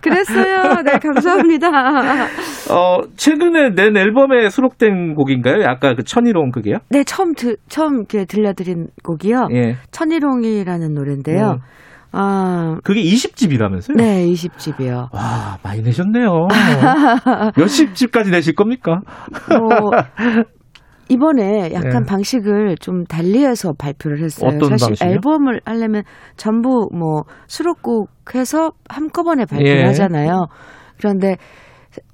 그랬어요. 네, 감사합니다. [laughs] 어, 최근에 낸 앨범에 수록된 곡인가요? 아까 그 천일홍 그게요? 네, 처음 드, 처음 이렇게 들려드린 곡이요. 예. 천일홍이라는 노래인데요. 음. 아, 그게 20집이라면서요? 네, 20집이요. 와, 많이 내셨네요. [laughs] 몇십 집까지 내실 겁니까? 뭐, 이번에 약간 네. 방식을 좀 달리해서 발표를 했어요. 사실 방식이요? 앨범을 하려면 전부 뭐 수록곡 해서 한꺼번에 발표를 예. 하잖아요. 그런데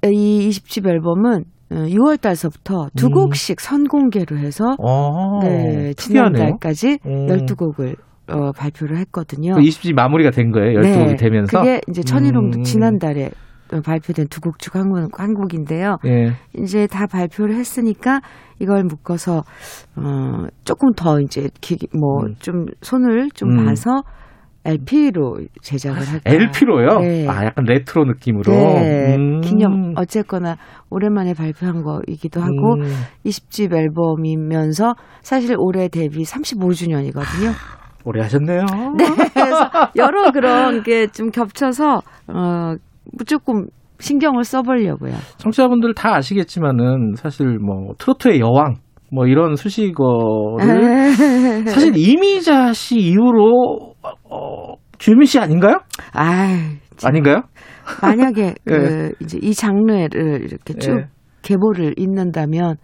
이 20집 앨범은 6월 어, 달서부터 두 음. 곡씩 선공개로 해서 아, 네, 지난달까지 음. 12곡을 어, 발표를 했거든요. 그 20집 마무리가 된 거예요. 12곡이 네, 되면서. 그게 이제 천일홍도 음. 지난달에 발표된 두 곡 중 한 곡인데요. 예. 이제 다 발표를 했으니까 이걸 묶어서 어 조금 더 이제 뭐좀 음. 손을 좀 음. 봐서 LP로 제작을 할까. LP로요? 네. 아, 약간 레트로 느낌으로. 네. 음. 기념 어쨌거나 오랜만에 발표한 거이기도 하고 음. 20집 앨범이면서 사실 올해 데뷔 35주년이거든요. 오래 하셨네요. 네. 그래서 여러 그런 게 좀 겹쳐서 어무 조건 신경을 써보려고요. 청취자분들 다 아시겠지만은 사실 뭐 트로트의 여왕 뭐 이런 수식어를 [laughs] 사실 이미자 씨 이후로 어, 주민 씨 아닌가요? 아 아닌가요? 만약에 [laughs] 그 네. 이제 이 장르를 이렇게 쭉 네. 계보를 잇는다면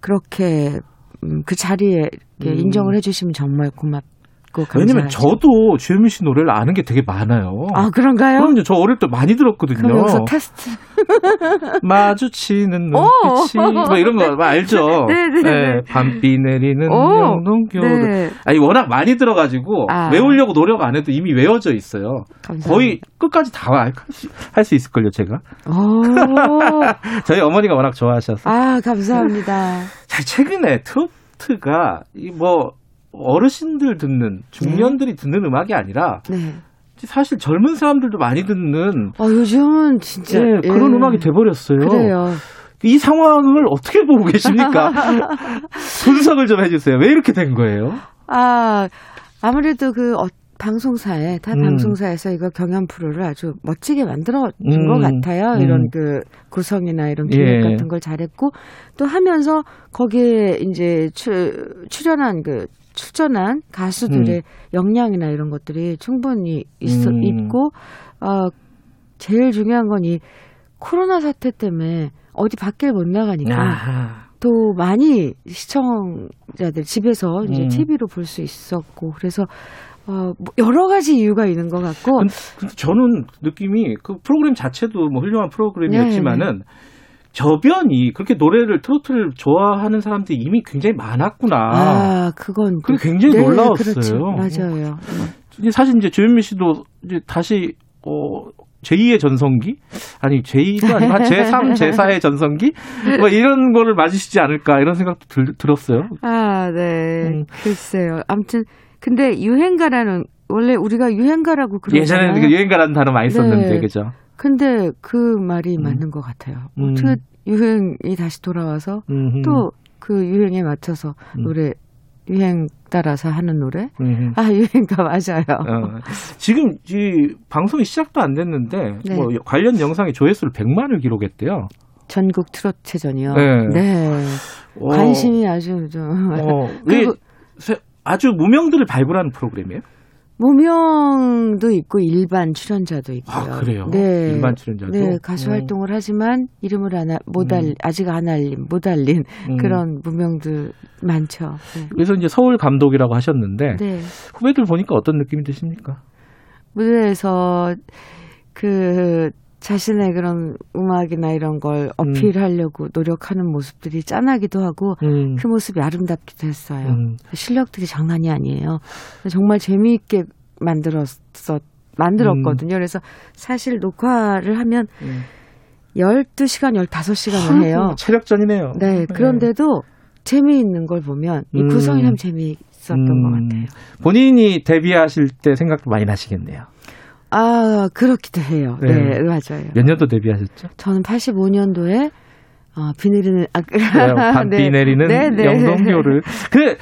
그렇게 음, 그 자리에 음. 인정을 해주시면 정말 고맙 듣고 왜냐면 저도 주현미 씨 노래를 아는 게 되게 많아요. 아 그런가요? 그럼요. 저 어릴 때 많이 들었거든요. 그럼 여기서 테스트. [laughs] 마주치는 눈빛이 뭐 이런 거 알죠? 네네. 네, 밤비 내리는 영동교로. 네. 아니 워낙 많이 들어가지고 아. 외우려고 노력 안 해도 이미 외워져 있어요. 감사합니다. 거의 끝까지 다 할 수 있을걸요 제가. [laughs] 저희 어머니가 워낙 좋아하셔서. 아 감사합니다. 자 최근에 트로트가 이뭐 어르신들 듣는 중년들이 네. 듣는 음악이 아니라 네. 사실 젊은 사람들도 많이 듣는 아, 요즘은 진짜 네, 그런 예. 음악이 돼버렸어요. 그래요. 이 상황을 어떻게 보고 계십니까? [laughs] [laughs] 분석을 좀 해주세요. 왜 이렇게 된 거예요? 아 아무래도 그 어, 방송사에 타 음. 방송사에서 이거 경연 프로를 아주 멋지게 만들어 준것 음. 같아요. 이런 음. 그 구성이나 이런 기획 예. 같은 걸 잘했고 또 하면서 거기에 이제 출, 출연한 그 출전한 가수들의 음. 역량이나 이런 것들이 충분히 있어, 음. 있고 어 제일 중요한 건 이 코로나 사태 때문에 어디 밖에 못 나가니까 아하. 또 많이 시청자들 집에서 이제 음. TV로 볼 수 있었고 그래서 어, 뭐 여러 가지 이유가 있는 것 같고. 근데, 근데 저는 느낌이 그 프로그램 자체도 뭐 훌륭한 프로그램이었지만은 네. 저변이 그렇게 노래를 트로트를 좋아하는 사람들이 이미 굉장히 많았구나. 아, 그건 그게 굉장히 네, 놀라웠어요. 그렇죠. 맞아요. 이제 사실 이제 조현미 씨도 이제 다시 어 제2의 전성기? 아니, 제2가 아니라 제3, 제4의 전성기? 뭐 이런 거를 맞으시지 않을까 이런 생각도 들, 들었어요. 아, 네. 음. 글쎄요. 아무튼 근데 유행가라는 원래 우리가 유행가라고 그러잖아요. 예전에는 그 유행가라는 단어 많이 썼는데, 네. 그죠? 근데 그 말이 음. 맞는 것 같아요. 음. 어떻게 유행이 다시 돌아와서 또 그 유행에 맞춰서 음. 노래 유행 따라서 하는 노래? 음흠. 아, 유행가 맞아요. 어. 지금 이 방송이 시작도 안 됐는데 네. 뭐 관련 영상의 조회수를 100만을 기록했대요. 전국 트로트전이요. 네. 네. 어. 관심이 아주 좀. 어. [laughs] 그리고 아주 무명들을 발굴하는 프로그램이에요? 무명도 있고 일반 출연자도 있고요. 아, 그래요? 네. 일반 출연자도? 네, 가수 음. 활동을 하지만 이름을 안, 못 알, 음. 아직 안 알린, 못 알린 음. 그런 무명들 많죠. 네. 그래서 이제 서울 감독이라고 하셨는데 네. 후배들 보니까 어떤 느낌이 드십니까? 무대에서 그 자신의 그런 음악이나 이런 걸 어필하려고 음. 노력하는 모습들이 짠하기도 하고 음. 그 모습이 아름답기도 했어요. 음. 실력들이 장난이 아니에요. 정말 재미있게 만들었었 만들었거든요. 음. 그래서 사실 녹화를 하면 음. 12시간, 15시간을 해요. 체력전이네요. 네. 네. 그런데도 재미있는 걸 보면 이 음. 구성이 참 재미있었던 것 같아요. 본인이 데뷔하실 때 생각도 많이 나시겠네요. 아, 그렇기도 해요. 네, 네 맞아요. 몇 년도 데뷔하셨죠? 저는 85년도에 어, 비 내리는 아, 반비 네. 내리는 [laughs] 네, 네. 영동교를 그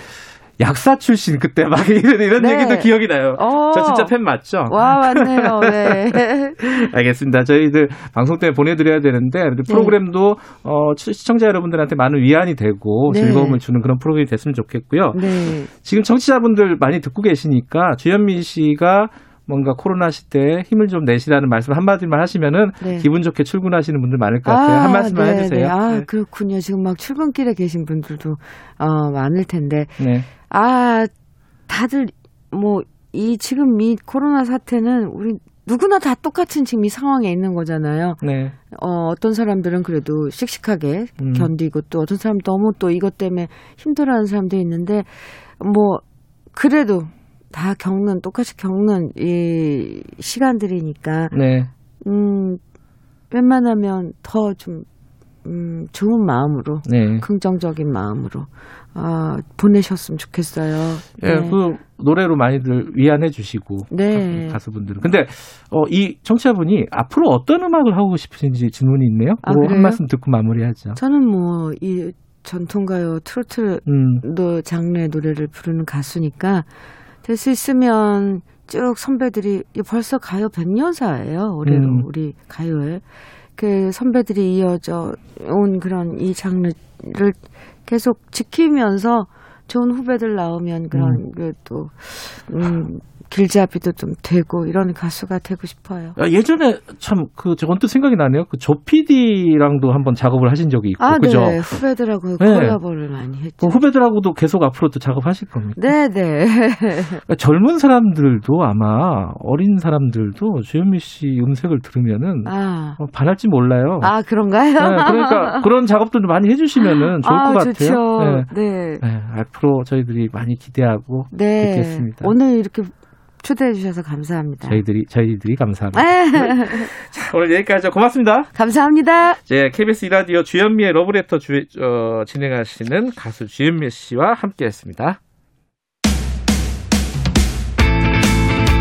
약사 출신 그때 막 [laughs] 이런, 이런 네. 얘기도 기억이 나요. 어. 저 진짜 팬 맞죠? 와, 맞네요. 네. [laughs] 알겠습니다. 저희들 방송 때문에 보내드려야 되는데 네. 프로그램도 어, 시청자 여러분들한테 많은 위안이 되고 네. 즐거움을 주는 그런 프로그램이 됐으면 좋겠고요. 네. 지금 청취자분들 많이 듣고 계시니까 주현미 씨가 뭔가 코로나 시대에 힘을 좀 내시라는 말씀 한마디만 하시면은 네. 기분 좋게 출근하시는 분들 많을 것 같아요. 아, 한 말씀만 네, 해주세요. 네. 아, 네. 그렇군요. 지금 막 출근길에 계신 분들도 어, 많을 텐데. 네. 아, 다들 뭐 이 지금 이 코로나 사태는 우리 누구나 다 똑같은 지금 이 상황에 있는 거잖아요. 네. 어, 어떤 사람들은 그래도 씩씩하게 음. 견디고 또 어떤 사람 너무 또 이것 때문에 힘들어하는 사람도 있는데 뭐 그래도 다 겪는 똑같이 겪는 이 시간들이니까 네. 음 웬만하면 더좀 음, 좋은 마음으로 네. 긍정적인 마음으로 아, 보내셨으면 좋겠어요. 예, 네. 그 노래로 많이들 위안해 주시고 네. 가수분들은. 근데 어, 이 청취자분이 앞으로 어떤 음악을 하고 싶으신지 질문이 있네요. 아, 한 말씀 듣고 마무리하죠. 저는 뭐 이 전통가요 트로트 음. 장르의 노래를 부르는 가수니까 될 수 있으면 쭉 선배들이 벌써 가요 100년사예요. 올해로 음. 우리 가요에. 그 선배들이 이어져 온 그런 이 장르를 계속 지키면서 좋은 후배들 나오면 그런 음. 그또 음, 길잡이도 좀 되고 이런 가수가 되고 싶어요. 아, 예전에 참 그 언뜻 생각이 나네요. 그 조피디랑도 한번 작업을 하신 적이 있고, 아, 그죠? 네. 후배들하고 네. 콜라보를 많이 했죠. 후배들하고도 계속 앞으로도 작업하실 겁니까? 네, 네. [laughs] 그러니까 젊은 사람들도 아마 어린 사람들도 주현미 씨 음색을 들으면은 아. 어, 반할지 몰라요. 아 그런가요? 네, 그러니까 [laughs] 그런 작업들도 많이 해주시면은 좋을 아, 것 같아요. 네. 네. 네. 앞으로 저희들이 많이 기대하고 네. 뵙겠습니다. 오늘 이렇게 초대해 주셔서 감사합니다. 저희들이 저희들이 감사합니다. [laughs] 자, 오늘 여기까지죠. 고맙습니다. 감사합니다. 네, KBS 이라디오 주현미의 러브레터 주, 어, 진행하시는 가수 주현미 씨와 함께했습니다.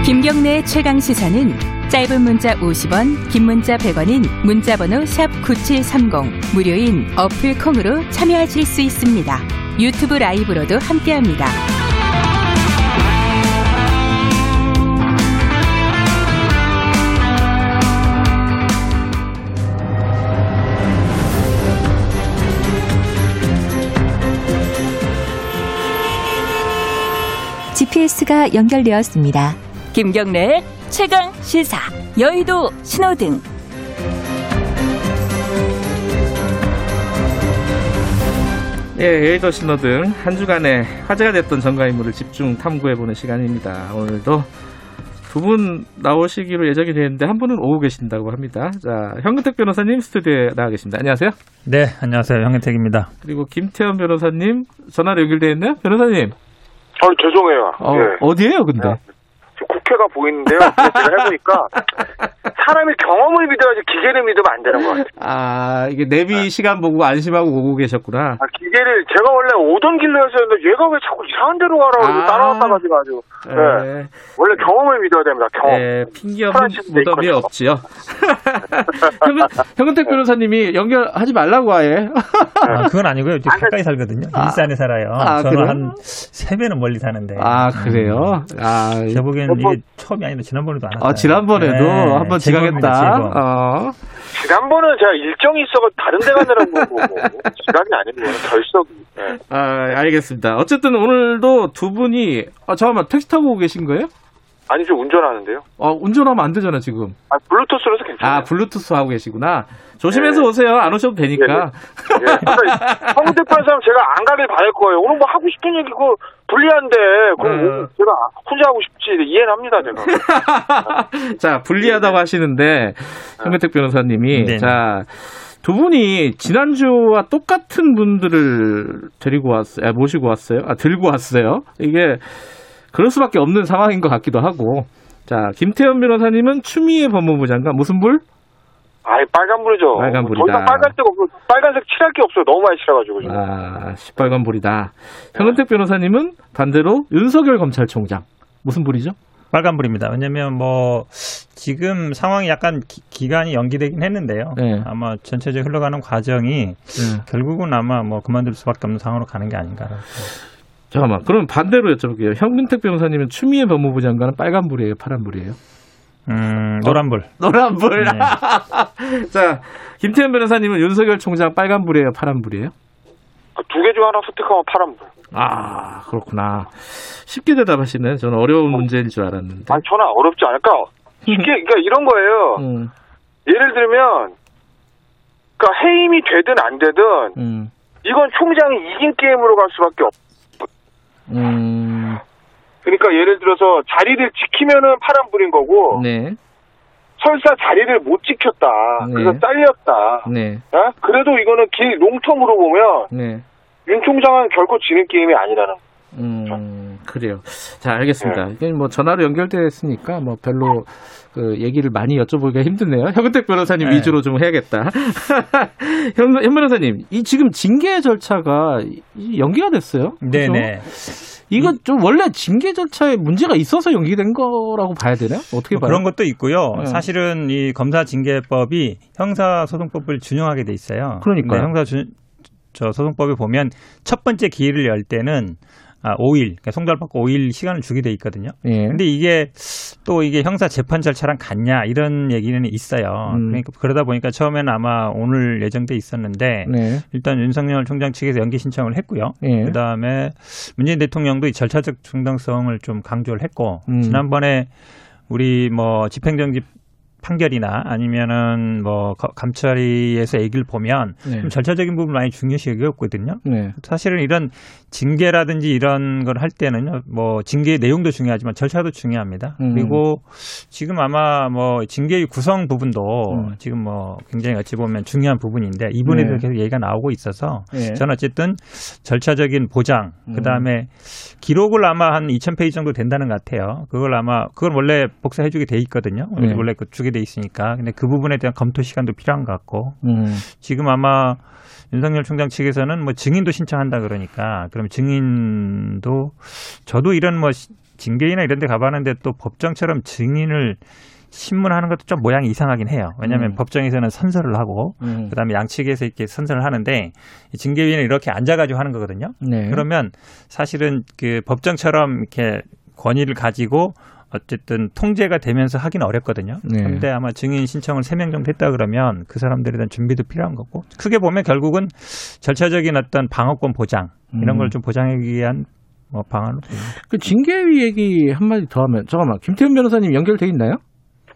김경래 최강 시사는 짧은 문자 50원, 긴 문자 100원인 문자번호 샵 #9730 무료인 어플 콩으로 참여하실 수 있습니다. 유튜브 라이브로도 함께합니다. GPS가 연결되었습니다. 김경래 최강 시사 여의도 신호등 예, 여의도 신호등 한 주간에 화제가 됐던 정가인물을 집중 탐구해보는 시간입니다. 오늘도 두 분 나오시기로 예정이 되어 는데 한 분은 오고 계신다고 합니다. 자, 현근택 변호사님 스튜디오에 나와 계십니다. 안녕하세요. 네, 안녕하세요. 현근택입니다. 그리고 김태현 변호사님 전화로 연결되어 있나요? 변호사님. 아, 죄송해요. 어, 네. 어디에요, 근데? 네. 국회가 보이는데요. 제가 해보니까 [laughs] 사람이 경험을 믿어야지 기계를 믿으면 안 되는 것 같아요. 아, 이게 내비 네. 시간 보고 안심하고 오고 계셨구나. 아, 기계를 제가 원래 오던 길로였었는데 얘가 왜 자꾸 이상한 데로 가라고 아. 따라왔다 가지고. 네. 네. 원래 경험을 믿어야 됩니다. 경험. 네, 핑계 없는 무덤이 없지요. [laughs] 현근택 변호사님이 연결하지 말라고 아예. 아, 그건 아니고요. 아, 가까이 살거든요. 아. 일산에 살아요. 아, 저는 한세 배는 멀리 사는데. 아, 그래요? 음. 아, 저 보기에는 뭐, 이게 처음이 아니라 지난번에도 안 왔어요. 아, 지난번에도 네, 한번 지 나겠다. 어. 지난번은 제가 일정이 있어서 다른 데 가느라고 뭐, 지각이 아니고 결석이. 네. 아, 알겠습니다. 어쨌든 오늘도 두 분이 아, 잠깐만 택시 타고 계신 거예요? 아니죠, 운전하는데요. 어, 운전하면 안 되잖아, 지금. 아, 블루투스로서 괜찮아요. 아, 블루투스 하고 계시구나. 조심해서 네. 오세요. 안 오셔도 되니까. 네, 네. 네. 한국 대표는 사람 제가 안 가길 바랄 거예요. 오늘 뭐 하고 싶은 얘기, 그, 불리한데, 그럼 네. 제가 혼자 하고 싶지. 이해는 합니다, 제가. [laughs] 자, 불리하다고 하시는데, 현근택 변호사님이. 네. 자, 두 분이 지난주와 똑같은 분들을 데리고 왔어요. 아, 모시고 왔어요. 아, 들고 왔어요. 이게, 그럴 수밖에 없는 상황인 것 같기도 하고. 자, 김태현 변호사님은 추미애 법무부 장관 무슨 불? 아이 빨간불이죠. 빨간불이다. 더 이상 빨간색 없어. 빨간색 칠할 게 없어요. 너무 많이 칠해가지고. 지금. 아, 시빨간불이다. 현근택 변호사님은 반대로 윤석열 검찰총장 무슨 불이죠? 빨간불입니다. 왜냐면 뭐 지금 상황이 약간 기, 간이 연기되긴 했는데요. 네. 아마 전체적으로 흘러가는 과정이 네. 결국은 아마 뭐 그만둘 수밖에 없는 상황으로 가는 게 아닌가. 잠깐만. 그럼 반대로 여쭤볼게요. 현근택 변호사님은 추미애 법무부 장관은 빨간불이에요, 파란불이에요? 음, 노란불. 어, 노란불. 네. [laughs] 자, 김태현 변호사님은 윤석열 총장 빨간불이에요, 파란불이에요? 아, 두개 중 하나 선택하면 파란불. 아, 그렇구나. 쉽게 대답하시네. 저는 어려운 문제인 줄 알았는데. 아니, 저는 어렵지 않을까? 쉽게, 그러니까 이런 거예요. [laughs] 음. 예를 들면, 그러니까 해임이 되든 안 되든, 음. 이건 총장이 이긴 게임으로 갈 수밖에 없. 음. 그러니까 예를 들어서 자리를 지키면은 파란불인 거고, 네. 설사 자리를 못 지켰다. 네. 그래서 잘렸다. 네. 어? 그래도 이거는 길 롱텀으로 보면 네. 윤 총장은 결코 지는 게임이 아니라는. 음, 그래요. 자, 알겠습니다. 네. 이게 뭐 전화로 연결됐으니까 뭐 별로 그 얘기를 많이 여쭤보기가 힘드네요. [laughs] 현근택 변호사님 네. 위주로 좀 해야겠다. 현, 현 변호사님, 이 지금 징계 절차가 연기가 됐어요. 네네. 이건 좀 원래 징계 절차에 문제가 있어서 연기된 거라고 봐야 되나요? 어떻게 뭐 봐요? 그런 것도 있고요. 네. 사실은 이 검사 징계법이 형사소송법을 준용하게 돼 있어요. 그러니까 형사 주, 저 소송법에 보면 첫 번째 기일을 열 때는 아, 5일, 그러니까 송달받고 5일 시간을 주게 돼 있거든요. 예. 근데 이게 또 이게 형사 재판 절차랑 같냐 이런 얘기는 있어요. 음. 그러니까 그러다 보니까 처음에는 아마 오늘 예정돼 있었는데 네. 일단 윤석열 총장 측에서 연기 신청을 했고요. 예. 그다음에 문재인 대통령도 이 절차적 정당성을 좀 강조를 했고 음. 지난번에 우리 뭐 집행정지 판결이나 아니면은 뭐 감찰위에서 얘기를 보면 네. 좀 절차적인 부분 많이 중요시 여겼거든요. 네. 사실은 이런 징계라든지 이런 걸 할 때는요, 뭐 징계의 내용도 중요하지만 절차도 중요합니다. 음. 그리고 지금 아마 뭐 징계의 구성 부분도 음. 지금 뭐 굉장히 어찌 보면 중요한 부분인데 이분에 대해서 네. 계속 얘기가 나오고 있어서 네. 저는 어쨌든 절차적인 보장, 그 다음에 음. 기록을 아마 한 2,000페이지 정도 된다는 것 같아요. 그걸 아마 그걸 원래 복사해주게 돼 있거든요. 네. 원래 그 주게 돼 있으니까. 근데 그 부분에 대한 검토 시간도 필요한 것 같고 음. 지금 아마 윤석열 총장 측에서는 뭐 증인도 신청한다 그러니까 그럼 증인도 저도 이런 뭐 징계이나 이런 데 가봤는데 또 법정처럼 증인을 신문하는 것도 좀 모양이 이상하긴 해요. 왜냐하면 음. 법정에서는 선서를 하고 음. 그다음에 양측에서 이렇게 선서를 하는데 징계위는 이렇게 앉아가지고 하는 거거든요. 네. 그러면 사실은 그 법정처럼 이렇게 권위를 가지고 어쨌든 통제가 되면서 하기는 어렵거든요. 네. 근데 아마 증인 신청을 세 명 정도 했다 그러면 그 사람들에 대한 준비도 필요한 거고 크게 보면 결국은 절차적인 어떤 방어권 보장 이런 음. 걸좀 보장하기 위한 뭐 방안으로. 그 징계위 얘기 한마디 더 하면 잠깐만 김태훈 변호사님 연결돼 있나요?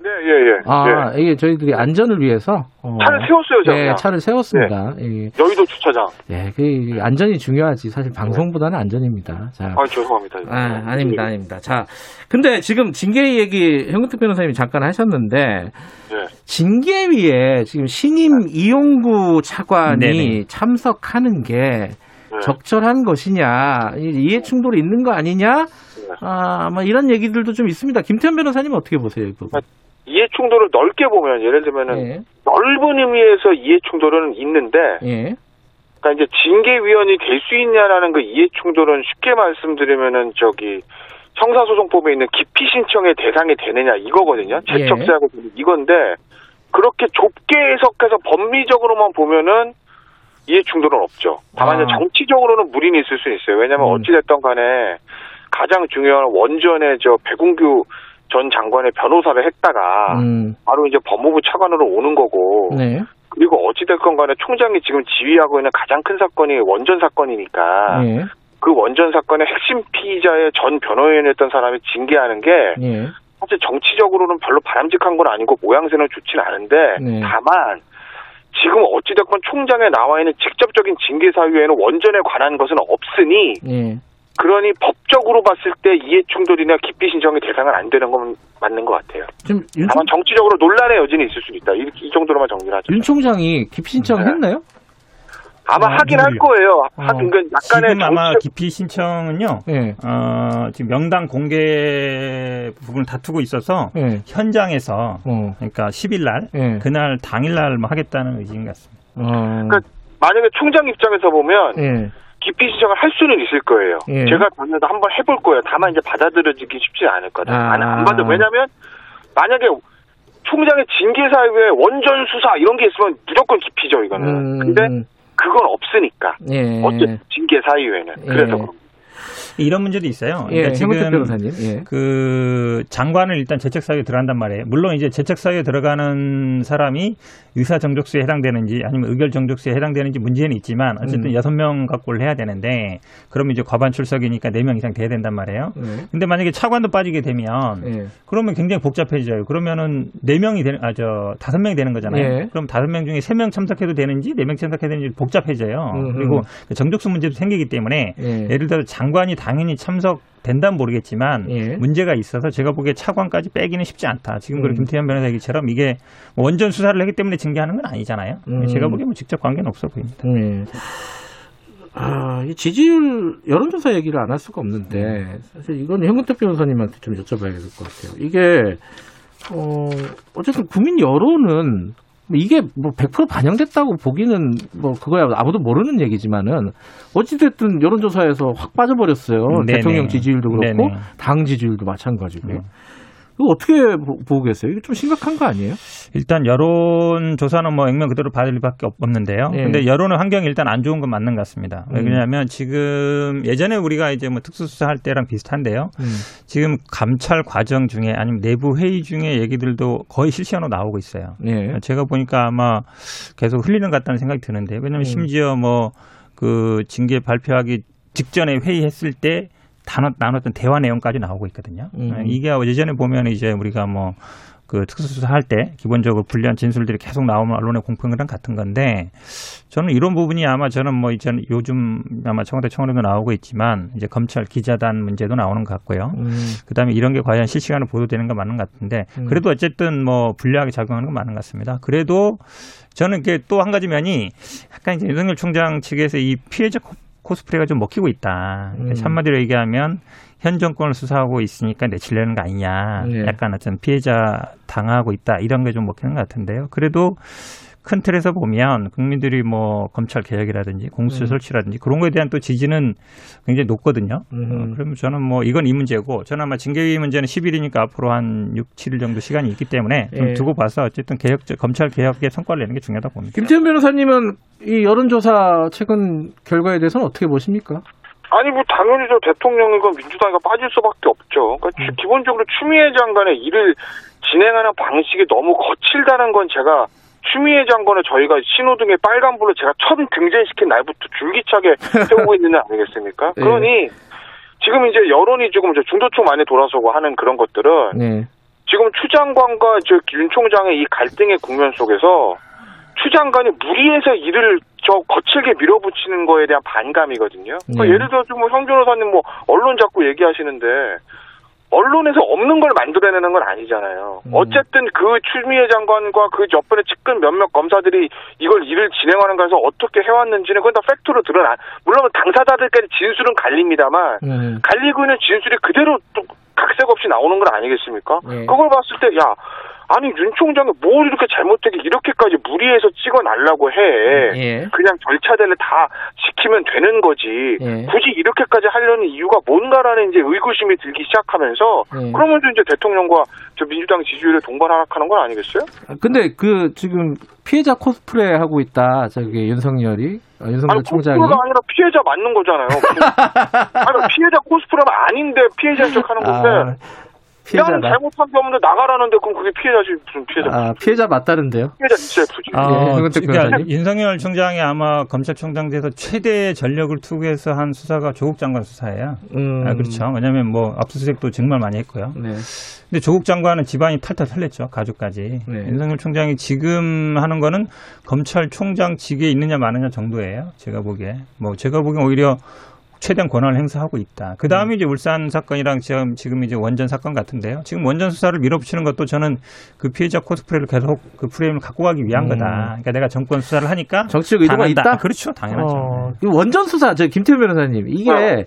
네, 예, 예. 아, 예. 이게 저희들이 안전을 위해서 어, 차를 세웠어요, 제가. 네, 차를 세웠습니다. 예. 예. 여의도 주차장. 예, 그 안전이 중요하지. 사실 방송보다는 안전입니다. 자. 아, 죄송합니다. 아, 아닙니다, 아닙니다. 자, 근데 지금 징계 얘기 현근택 변호사님이 잠깐 하셨는데 네. 징계위에 지금 신임 이용구 차관이 네네. 참석하는 게 네. 적절한 것이냐, 이해 충돌이 있는 거 아니냐, 네. 아, 뭐 이런 얘기들도 좀 있습니다. 김태현 변호사님 어떻게 보세요, 이 부분? 이해 충돌을 넓게 보면 예를 들면은 예. 넓은 의미에서 이해 충돌은 있는데 예. 그러니까 이제 징계위원이 될 수 있냐라는 그 이해 충돌은 쉽게 말씀드리면은 저기 형사소송법에 있는 기피 신청의 대상이 되느냐 이거거든요. 재척사하고 예. 이건데 그렇게 좁게 해석해서 법리적으로만 보면은 이해 충돌은 없죠. 다만 아. 정치적으로는 무리는 있을 수 있어요. 왜냐하면 음. 어찌됐던 간에 가장 중요한 원전의 저 배궁규 전 장관의 변호사를 했다가 음. 바로 이제 법무부 차관으로 오는 거고 네. 그리고 어찌됐건 간에 총장이 지금 지휘하고 있는 가장 큰 사건이 원전 사건이니까 네. 그 원전 사건의 핵심 피의자의 전 변호인이었던 사람이 징계하는 게 네. 사실 정치적으로는 별로 바람직한 건 아니고 모양새는 좋지는 않은데 네. 다만 지금 어찌됐건 총장에 나와 있는 직접적인 징계 사유에는 원전에 관한 것은 없으니 네. 그러니 법적으로 봤을 때 이해 충돌이나 기피 신청의 대상은 안 되는 건 맞는 것 같아요. 지금 윤 다만 정치적으로 논란의 여지는 있을 수 있다. 이, 이 정도로만 정리를 하죠. 윤 총장이 기피 신청했나요? 네. 아마 아, 하긴 할 거예요. 어. 하긴 그 약간의 지금 아마 기피 신청은요. 네. 어, 지금 명당 공개 부분을 다투고 있어서 네. 현장에서 어. 그러니까 10일 날 네. 그날 당일 날 뭐 하겠다는 의지인 것 같습니다. 어. 그러니까 만약에 총장 입장에서 보면 기피 신청을 할 수는 있을 거예요. 예. 제가 당연히 한번 해볼 거예요. 다만 이제 받아들여지기 쉽지 않을 거다. 아. 안 받아. 왜냐하면 만약에 총장의 징계 사유에 원전 수사 이런 게 있으면 무조건 기피죠 이거는. 음. 근데 그건 없으니까. 예. 어쨌든 징계 사유에는. 그래서 예. 이런 문제도 있어요. 그러니까 예, 지금 예. 그 장관을 일단 재책 사유에 들어간단 말이에요. 물론 이제 재책 사유에 들어가는 사람이 의사 정족수에 해당되는지 아니면 의결 정족수에 해당되는지 문제는 있지만 어쨌든 음. 여섯 음. 명 갖고를 해야 되는데 그러면 이제 과반 출석이니까 네 명 이상 돼야 된단 말이에요. 네. 근데 만약에 차관도 빠지게 되면 네. 그러면 굉장히 복잡해져요. 그러면은 네 명이 되는 아 저 다섯 명이 되는 거잖아요. 네. 그럼 다섯 명 중에 세 명 참석해도 되는지 네 명 참석해야 되는지 복잡해져요. 음흠. 그리고 그 정족수 문제도 생기기 때문에 예. 예를 들어 장 관이 당연히 참석 된다면 모르겠지만 예. 문제가 있어서 제가 보기에 차관까지 빼기는 쉽지 않다. 지금 그 음. 김태현 변호사 얘기처럼 이게 원전 수사를 했기 때문에 징계하는 건 아니잖아요. 음. 제가 보기에 뭐 직접 관계는 없어 보입니다. 음. 아, 이 지지율 여론조사 얘기를 안 할 수가 없는데 사실 이건 현근택 변호사님한테 좀 여쭤봐야 될 것 같아요. 이게 어 어쨌든 국민 여론은 이게 뭐 100% 반영됐다고 보기는 뭐 그거야 아무도 모르는 얘기지만은 어찌됐든 여론조사에서 확 빠져버렸어요. 네네. 대통령 지지율도 그렇고 네네. 당 지지율도 마찬가지고. 네. 이거 어떻게 보고 계세요? 이게 좀 심각한 거 아니에요? 일단 여론 조사는 뭐 액면 그대로 받을 리밖에 없는데요. 네. 근데 여론의 환경이 일단 안 좋은 건 맞는 것 같습니다. 음. 왜냐하면 지금 예전에 우리가 이제 뭐 특수수사 할 때랑 비슷한데요. 음. 지금 감찰 과정 중에 아니면 내부 회의 중에 얘기들도 거의 실시간으로 나오고 있어요. 네. 제가 보니까 아마 계속 흘리는 것 같다는 생각이 드는데 왜냐하면 음. 심지어 뭐 그 징계 발표하기 직전에 회의했을 때 나눴, 나눴던 대화 내용까지 나오고 있거든요. 음. 이게 예전에 보면 이제 우리가 뭐 그 특수수사 할 때 기본적으로 불리한 진술들이 계속 나오면 언론에 공표랑 같은 건데 저는 이런 부분이 아마 저는 뭐 이제 요즘 아마 청와대 청원에도 나오고 있지만 이제 검찰 기자단 문제도 나오는 것 같고요. 음. 그다음에 이런 게 과연 실시간으로 보도되는 건 맞는 것 같은데 음. 그래도 어쨌든 뭐 불리하게 작용하는 건 맞는 것 같습니다. 그래도 저는 이게 또 한 가지 면이 약간 이제 윤석열 총장 측에서 이 피해자 코스프레가 좀 먹히고 있다. 음. 한마디로 얘기하면 현 정권을 수사하고 있으니까 내치려는 거 아니냐. 네. 약간 어떤 피해자 당하고 있다. 이런 게 좀 먹히는 것 같은데요. 그래도 큰 틀에서 보면 국민들이 뭐 검찰 개혁이라든지 공수처 음. 설치라든지 그런 거에 대한 또 지지는 굉장히 높거든요. 음. 어, 그러면 저는 뭐 이건 이 문제고 저는 아마 징계위 문제는 10일이니까 앞으로 한 6, 7일 정도 시간이 있기 때문에 좀 예. 두고 봐서 어쨌든 개혁 검찰 개혁의 성과를 내는 게 중요하다 고 봅니다. 김태현 변호사님은 이 여론조사 최근 결과에 대해서는 어떻게 보십니까? 아니 뭐 당연히 저 대통령이건 민주당이가 빠질 수밖에 없죠. 그러니까 음. 기본적으로 추미애 장관의 일을 진행하는 방식이 너무 거칠다는 건 제가 추미애 장관을 저희가 신호등에 빨간불을 제가 처음 등장시킨 날부터 줄기차게 [laughs] 세우고 있는 애 아니겠습니까? 네. 그러니 지금 이제 여론이 조금 중도층 많이 돌아서고 하는 그런 것들은 네. 지금 추 장관과 저윤 총장의 이 갈등의 국면 속에서 추 장관이 무리해서 일을 저 거칠게 밀어붙이는 거에 대한 반감이거든요. 그러니까 네. 예를 들어서 뭐 형 변호사님 뭐 언론 자꾸 얘기하시는데 언론에서 없는 걸 만들어내는 건 아니잖아요. 음. 어쨌든 그 추미애 장관과 그 옆에 측근 몇몇 검사들이 이걸 일을 진행하는 거에서 어떻게 해왔는지는 그건 다 팩트로 드러나. 물론 당사자들까지 진술은 갈립니다만 음. 갈리고 있는 진술이 그대로 또 각색 없이 나오는 건 아니겠습니까? 네. 그걸 봤을 때 야. 아니 윤 총장이 뭘 이렇게 잘못되게 이렇게까지 무리해서 찍어달라고 해. 예. 그냥 절차대로 다 지키면 되는 거지. 예. 굳이 이렇게까지 하려는 이유가 뭔가라는 이제 의구심이 들기 시작하면서 예. 그러면서 이제 대통령과 저 민주당 지지율에 동반 하락하는 건 아니겠어요? 근데 그 지금 피해자 코스프레 하고 있다. 저기 윤석열이 어, 윤석열 아니, 총장이 코스프레가 아니라 피해자 맞는 거잖아요. [laughs] 아니 피해자 코스프레가 아닌데 피해자인 척하는 건데. 아. 피해자 나는 잘못한 게 없는데 나가라는데 그럼 그게 피해자지 무슨 피해자? 아 피해자 맞다는데요? 피해자 진짜 부지. 아, 예, 그러니까 윤석열 총장이 아마 검찰총장 돼서 최대 전력을 투구해서 한 수사가 조국 장관 수사예요. 음. 아, 그렇죠. 왜냐하면 뭐 압수수색도 정말 많이 했고요. 네. 근데 조국 장관은 집안이 탈탈 털렸죠. 가족까지. 네. 윤석열 총장이 지금 하는 거는 검찰총장 직에 있느냐 마느냐 정도예요. 제가 보기에. 뭐 제가 보기엔 오히려 최대한 권한을 행사하고 있다. 그 다음에 음. 이제 울산 사건이랑 지금, 지금 이제 원전 사건 같은데요. 지금 원전 수사를 밀어붙이는 것도 저는 그 피해자 코스프레를 계속 그 프레임을 갖고 가기 위한 음. 거다. 그러니까 내가 정권 수사를 하니까 정치적 의도가 당한다. 있다. 그렇죠, 당연하죠. 어, 네. 원전 수사, 저 김태우 변호사님 이게 어. 네.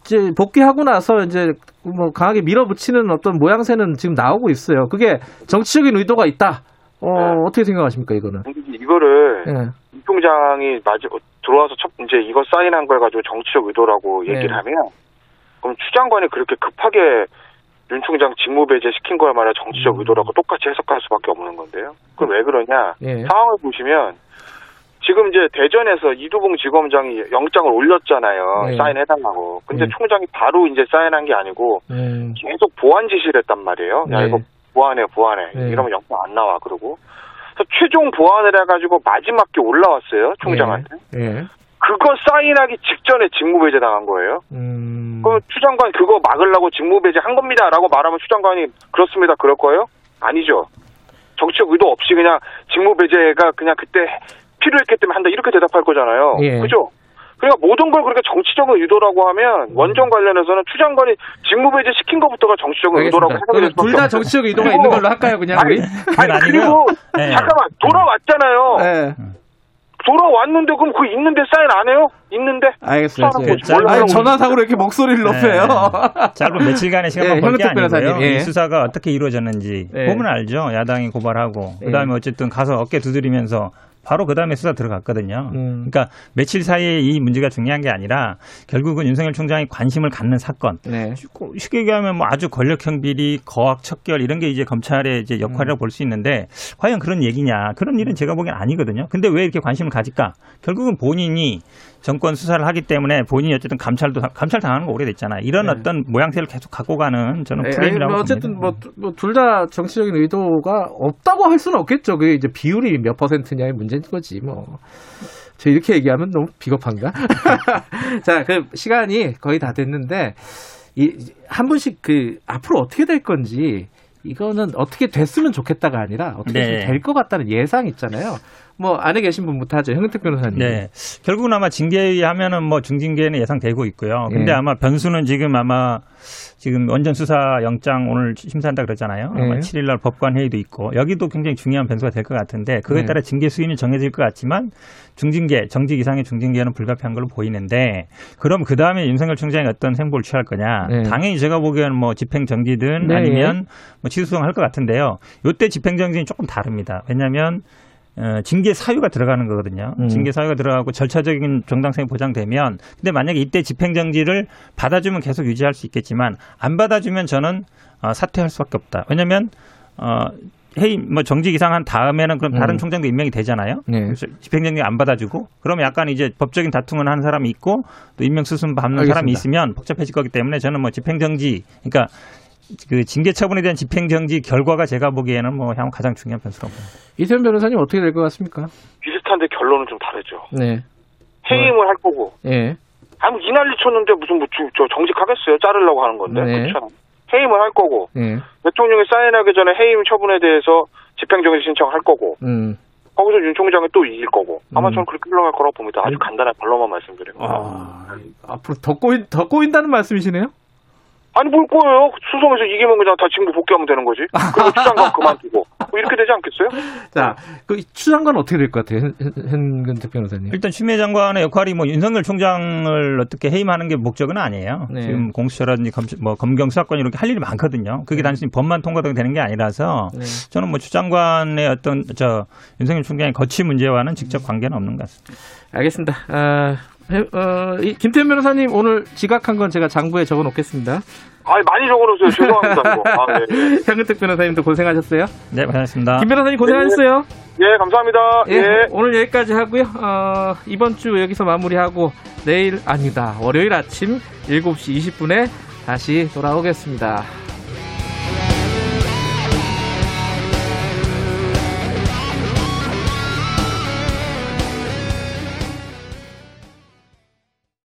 이제 복귀하고 나서 이제 뭐 강하게 밀어붙이는 어떤 모양새는 지금 나오고 있어요. 그게 정치적인 의도가 있다. 어, 네. 어떻게 생각하십니까, 이거는? 이거를 네. 이 총장이 맞아 들어와서 첫 이제 이거 사인한 걸 가지고 정치적 의도라고 네. 얘기를 네. 하면 그럼 추 장관이 그렇게 급하게 윤 총장 직무 배제 시킨 거야 말이야 정치적 음. 의도라고 똑같이 해석할 수밖에 없는 건데요. 그럼 왜 그러냐? 네. 상황을 보시면 지금 이제 대전에서 이두봉 지검장이 영장을 올렸잖아요. 네. 사인해달라고. 근데 네. 총장이 바로 이제 사인한 게 아니고 네. 계속 보완 지시를 했단 말이에요. 야 네. 이거 보완해 보완해. 네. 이러면 영장 안 나와 그러고. 그래서 최종 보완을 해가지고 마지막에 올라왔어요 총장한테. 예. 예. 그거 사인하기 직전에 직무배제 당한 거예요. 음... 그럼 추 장관 그거 막으려고 직무배제 한 겁니다라고 말하면 추 장관이 그렇습니다 그럴 거예요? 아니죠. 정치적 의도 없이 그냥 직무배제가 그냥 그때 필요했기 때문에 한다 이렇게 대답할 거잖아요. 예. 그죠? 그러니까 모든 걸 그렇게 정치적인 의도라고 하면 원전 관련해서는 추 장관이 직무배제 시킨 것부터가 정치적인 의도라고 생각이 될 수밖에 둘다 정치적 의도가 있는 걸로 할까요, 그냥 아니, 아니, 그리고 네. 잠깐만 돌아왔잖아요. 네. 돌아왔는데 그럼 그 있는데 사인 안 해요? 있는데? 알겠어요. 아니, 전화상으로 이렇게 목소리를 네. 높여요. [laughs] 짧은 며칠간의 시간만 네, 벌게 아니고요. 예. 이 수사가 어떻게 이루어졌는지 네. 보면 알죠. 야당이 고발하고 그다음에 어쨌든 가서 어깨 두드리면서 바로 그 다음에 수사 들어갔거든요. 음. 그러니까 며칠 사이에 이 문제가 중요한 게 아니라 결국은 윤석열 총장이 관심을 갖는 사건. 네. 쉽게 얘기하면 뭐 아주 권력형 비리, 거학 척결 이런 게 이제 검찰의 이제 역할이라고 음. 볼수 있는데 과연 그런 얘기냐? 그런 일은 제가 보기엔 아니거든요. 근데 왜 이렇게 관심을 가질까? 결국은 본인이 정권 수사를 하기 때문에 본인이 어쨌든 감찰도 감찰 당하는 거 오래됐잖아요. 이런 네. 어떤 모양새를 계속 갖고 가는 저는 네, 프레임이라고 뭐 어쨌든 뭐 둘 다뭐 정치적인 의도가 없다고 할 수는 없겠죠. 그게 이제 비율이 몇 퍼센트냐의 문제인 거지 뭐. 저 이렇게 얘기하면 너무 비겁한가? [laughs] 자, 그 시간이 거의 다 됐는데 이 한 분씩 그 앞으로 어떻게 될 건지 이거는 어떻게 됐으면 좋겠다가 아니라 어떻게 네. 될것 같다는 예상 있잖아요. 뭐 안에 계신 분부터 하죠. 형택 변호사님. 네. 결국은 아마 징계 하면은 뭐 중징계는 예상되고 있고요. 근데 네. 아마 변수는 지금 아마 지금 원전 수사 영장 오늘 심사한다 그랬잖아요. 아마 네. 7일 날 법관 회의도 있고 여기도 굉장히 중요한 변수가 될 것 같은데 그거에 네. 따라 징계 수위는 정해질 것 같지만 중징계, 정직 이상의 중징계는 불가피한 걸로 보이는데 그럼 그 다음에 윤석열 총장이 어떤 행보를 취할 거냐? 네. 당연히 제가 보기에는 뭐 집행 정지든 네. 아니면 뭐 취소성 할것 같은데요. 요때 집행 정지는 조금 다릅니다. 왜냐하면 어, 징계 사유가 들어가는 거거든요. 음. 징계 사유가 들어가고 절차적인 정당성이 보장되면 근데 만약에 이때 집행정지를 받아주면 계속 유지할 수 있겠지만 안 받아주면 저는 어, 사퇴할 수밖에 없다. 왜냐하면 어, 해임 뭐 정직 이상 한 다음에는 그럼 다른 음. 총장도 임명이 되잖아요. 네. 집행정지 안 받아주고 그러면 약간 이제 법적인 다툼을 하는 사람이 있고 또 임명 수순 알겠습니다. 사람이 있으면 복잡해질 거기 때문에 저는 뭐 집행정지 그러니까 그 징계 처분에 대한 집행 정지 결과가 제가 보기에는 뭐 향후 가장 중요한 변수라고 봅니다. 이태원 변호사님 어떻게 될 것 같습니까? 비슷한데 결론은 좀 다르죠. 네. 해임을 할 거고. 예. 아무 이 난리 쳤는데 무슨 뭐 저 정직하겠어요? 자르려고 하는 건데. 네. 그렇죠. 해임을 할 거고 네. 대통령이 사인하기 전에 해임 처분에 대해서 집행정지 신청할 거고 음. 거기서 윤 총장은 또 이길 거고 아마 음. 저는 그렇게 흘러갈 거라고 봅니다. 아주 간단한 반론만 말씀드립니다. 아, 앞으로 더 꼬인 더 꼬인다는 말씀이시네요? 아니 뭘 꼬여요? 수성에서 이기면 그냥 다 직무 복귀하면 되는 거지. 그리고 추장관 [laughs] 그만두고 뭐 이렇게 되지 않겠어요? 자, 그 추장관 어떻게 될 것 같아요, 현근택 변호사님? 일단 추미애 장관의 역할이 뭐 윤석열 총장을 어떻게 해임하는 게 목적은 아니에요. 네. 지금 공수처라든지 검, 뭐 검경 수사권 이렇게 할 일이 많거든요. 그게 네. 단순히 법만 통과되면 되는 게 아니라서 네. 저는 뭐 추장관의 어떤 저 윤석열 총장의 거취 문제와는 직접 관계는 없는 것 같습니다. 알겠습니다. 아, 어, 김태현 변호사님 오늘 지각한 건 제가 장부에 적어 놓겠습니다. 아 많이 적어 놓으세요. 죄송합니다. 아, 네. [laughs] 현근택 변호사님도 고생하셨어요. 네, 고생하셨습니다. 김 변호사님 고생하셨어요. 네, 네 감사합니다. 예, 예, 오늘 여기까지 하고요. 어, 이번 주 여기서 마무리하고 내일 아니다. 월요일 아침 7시 20분에 다시 돌아오겠습니다.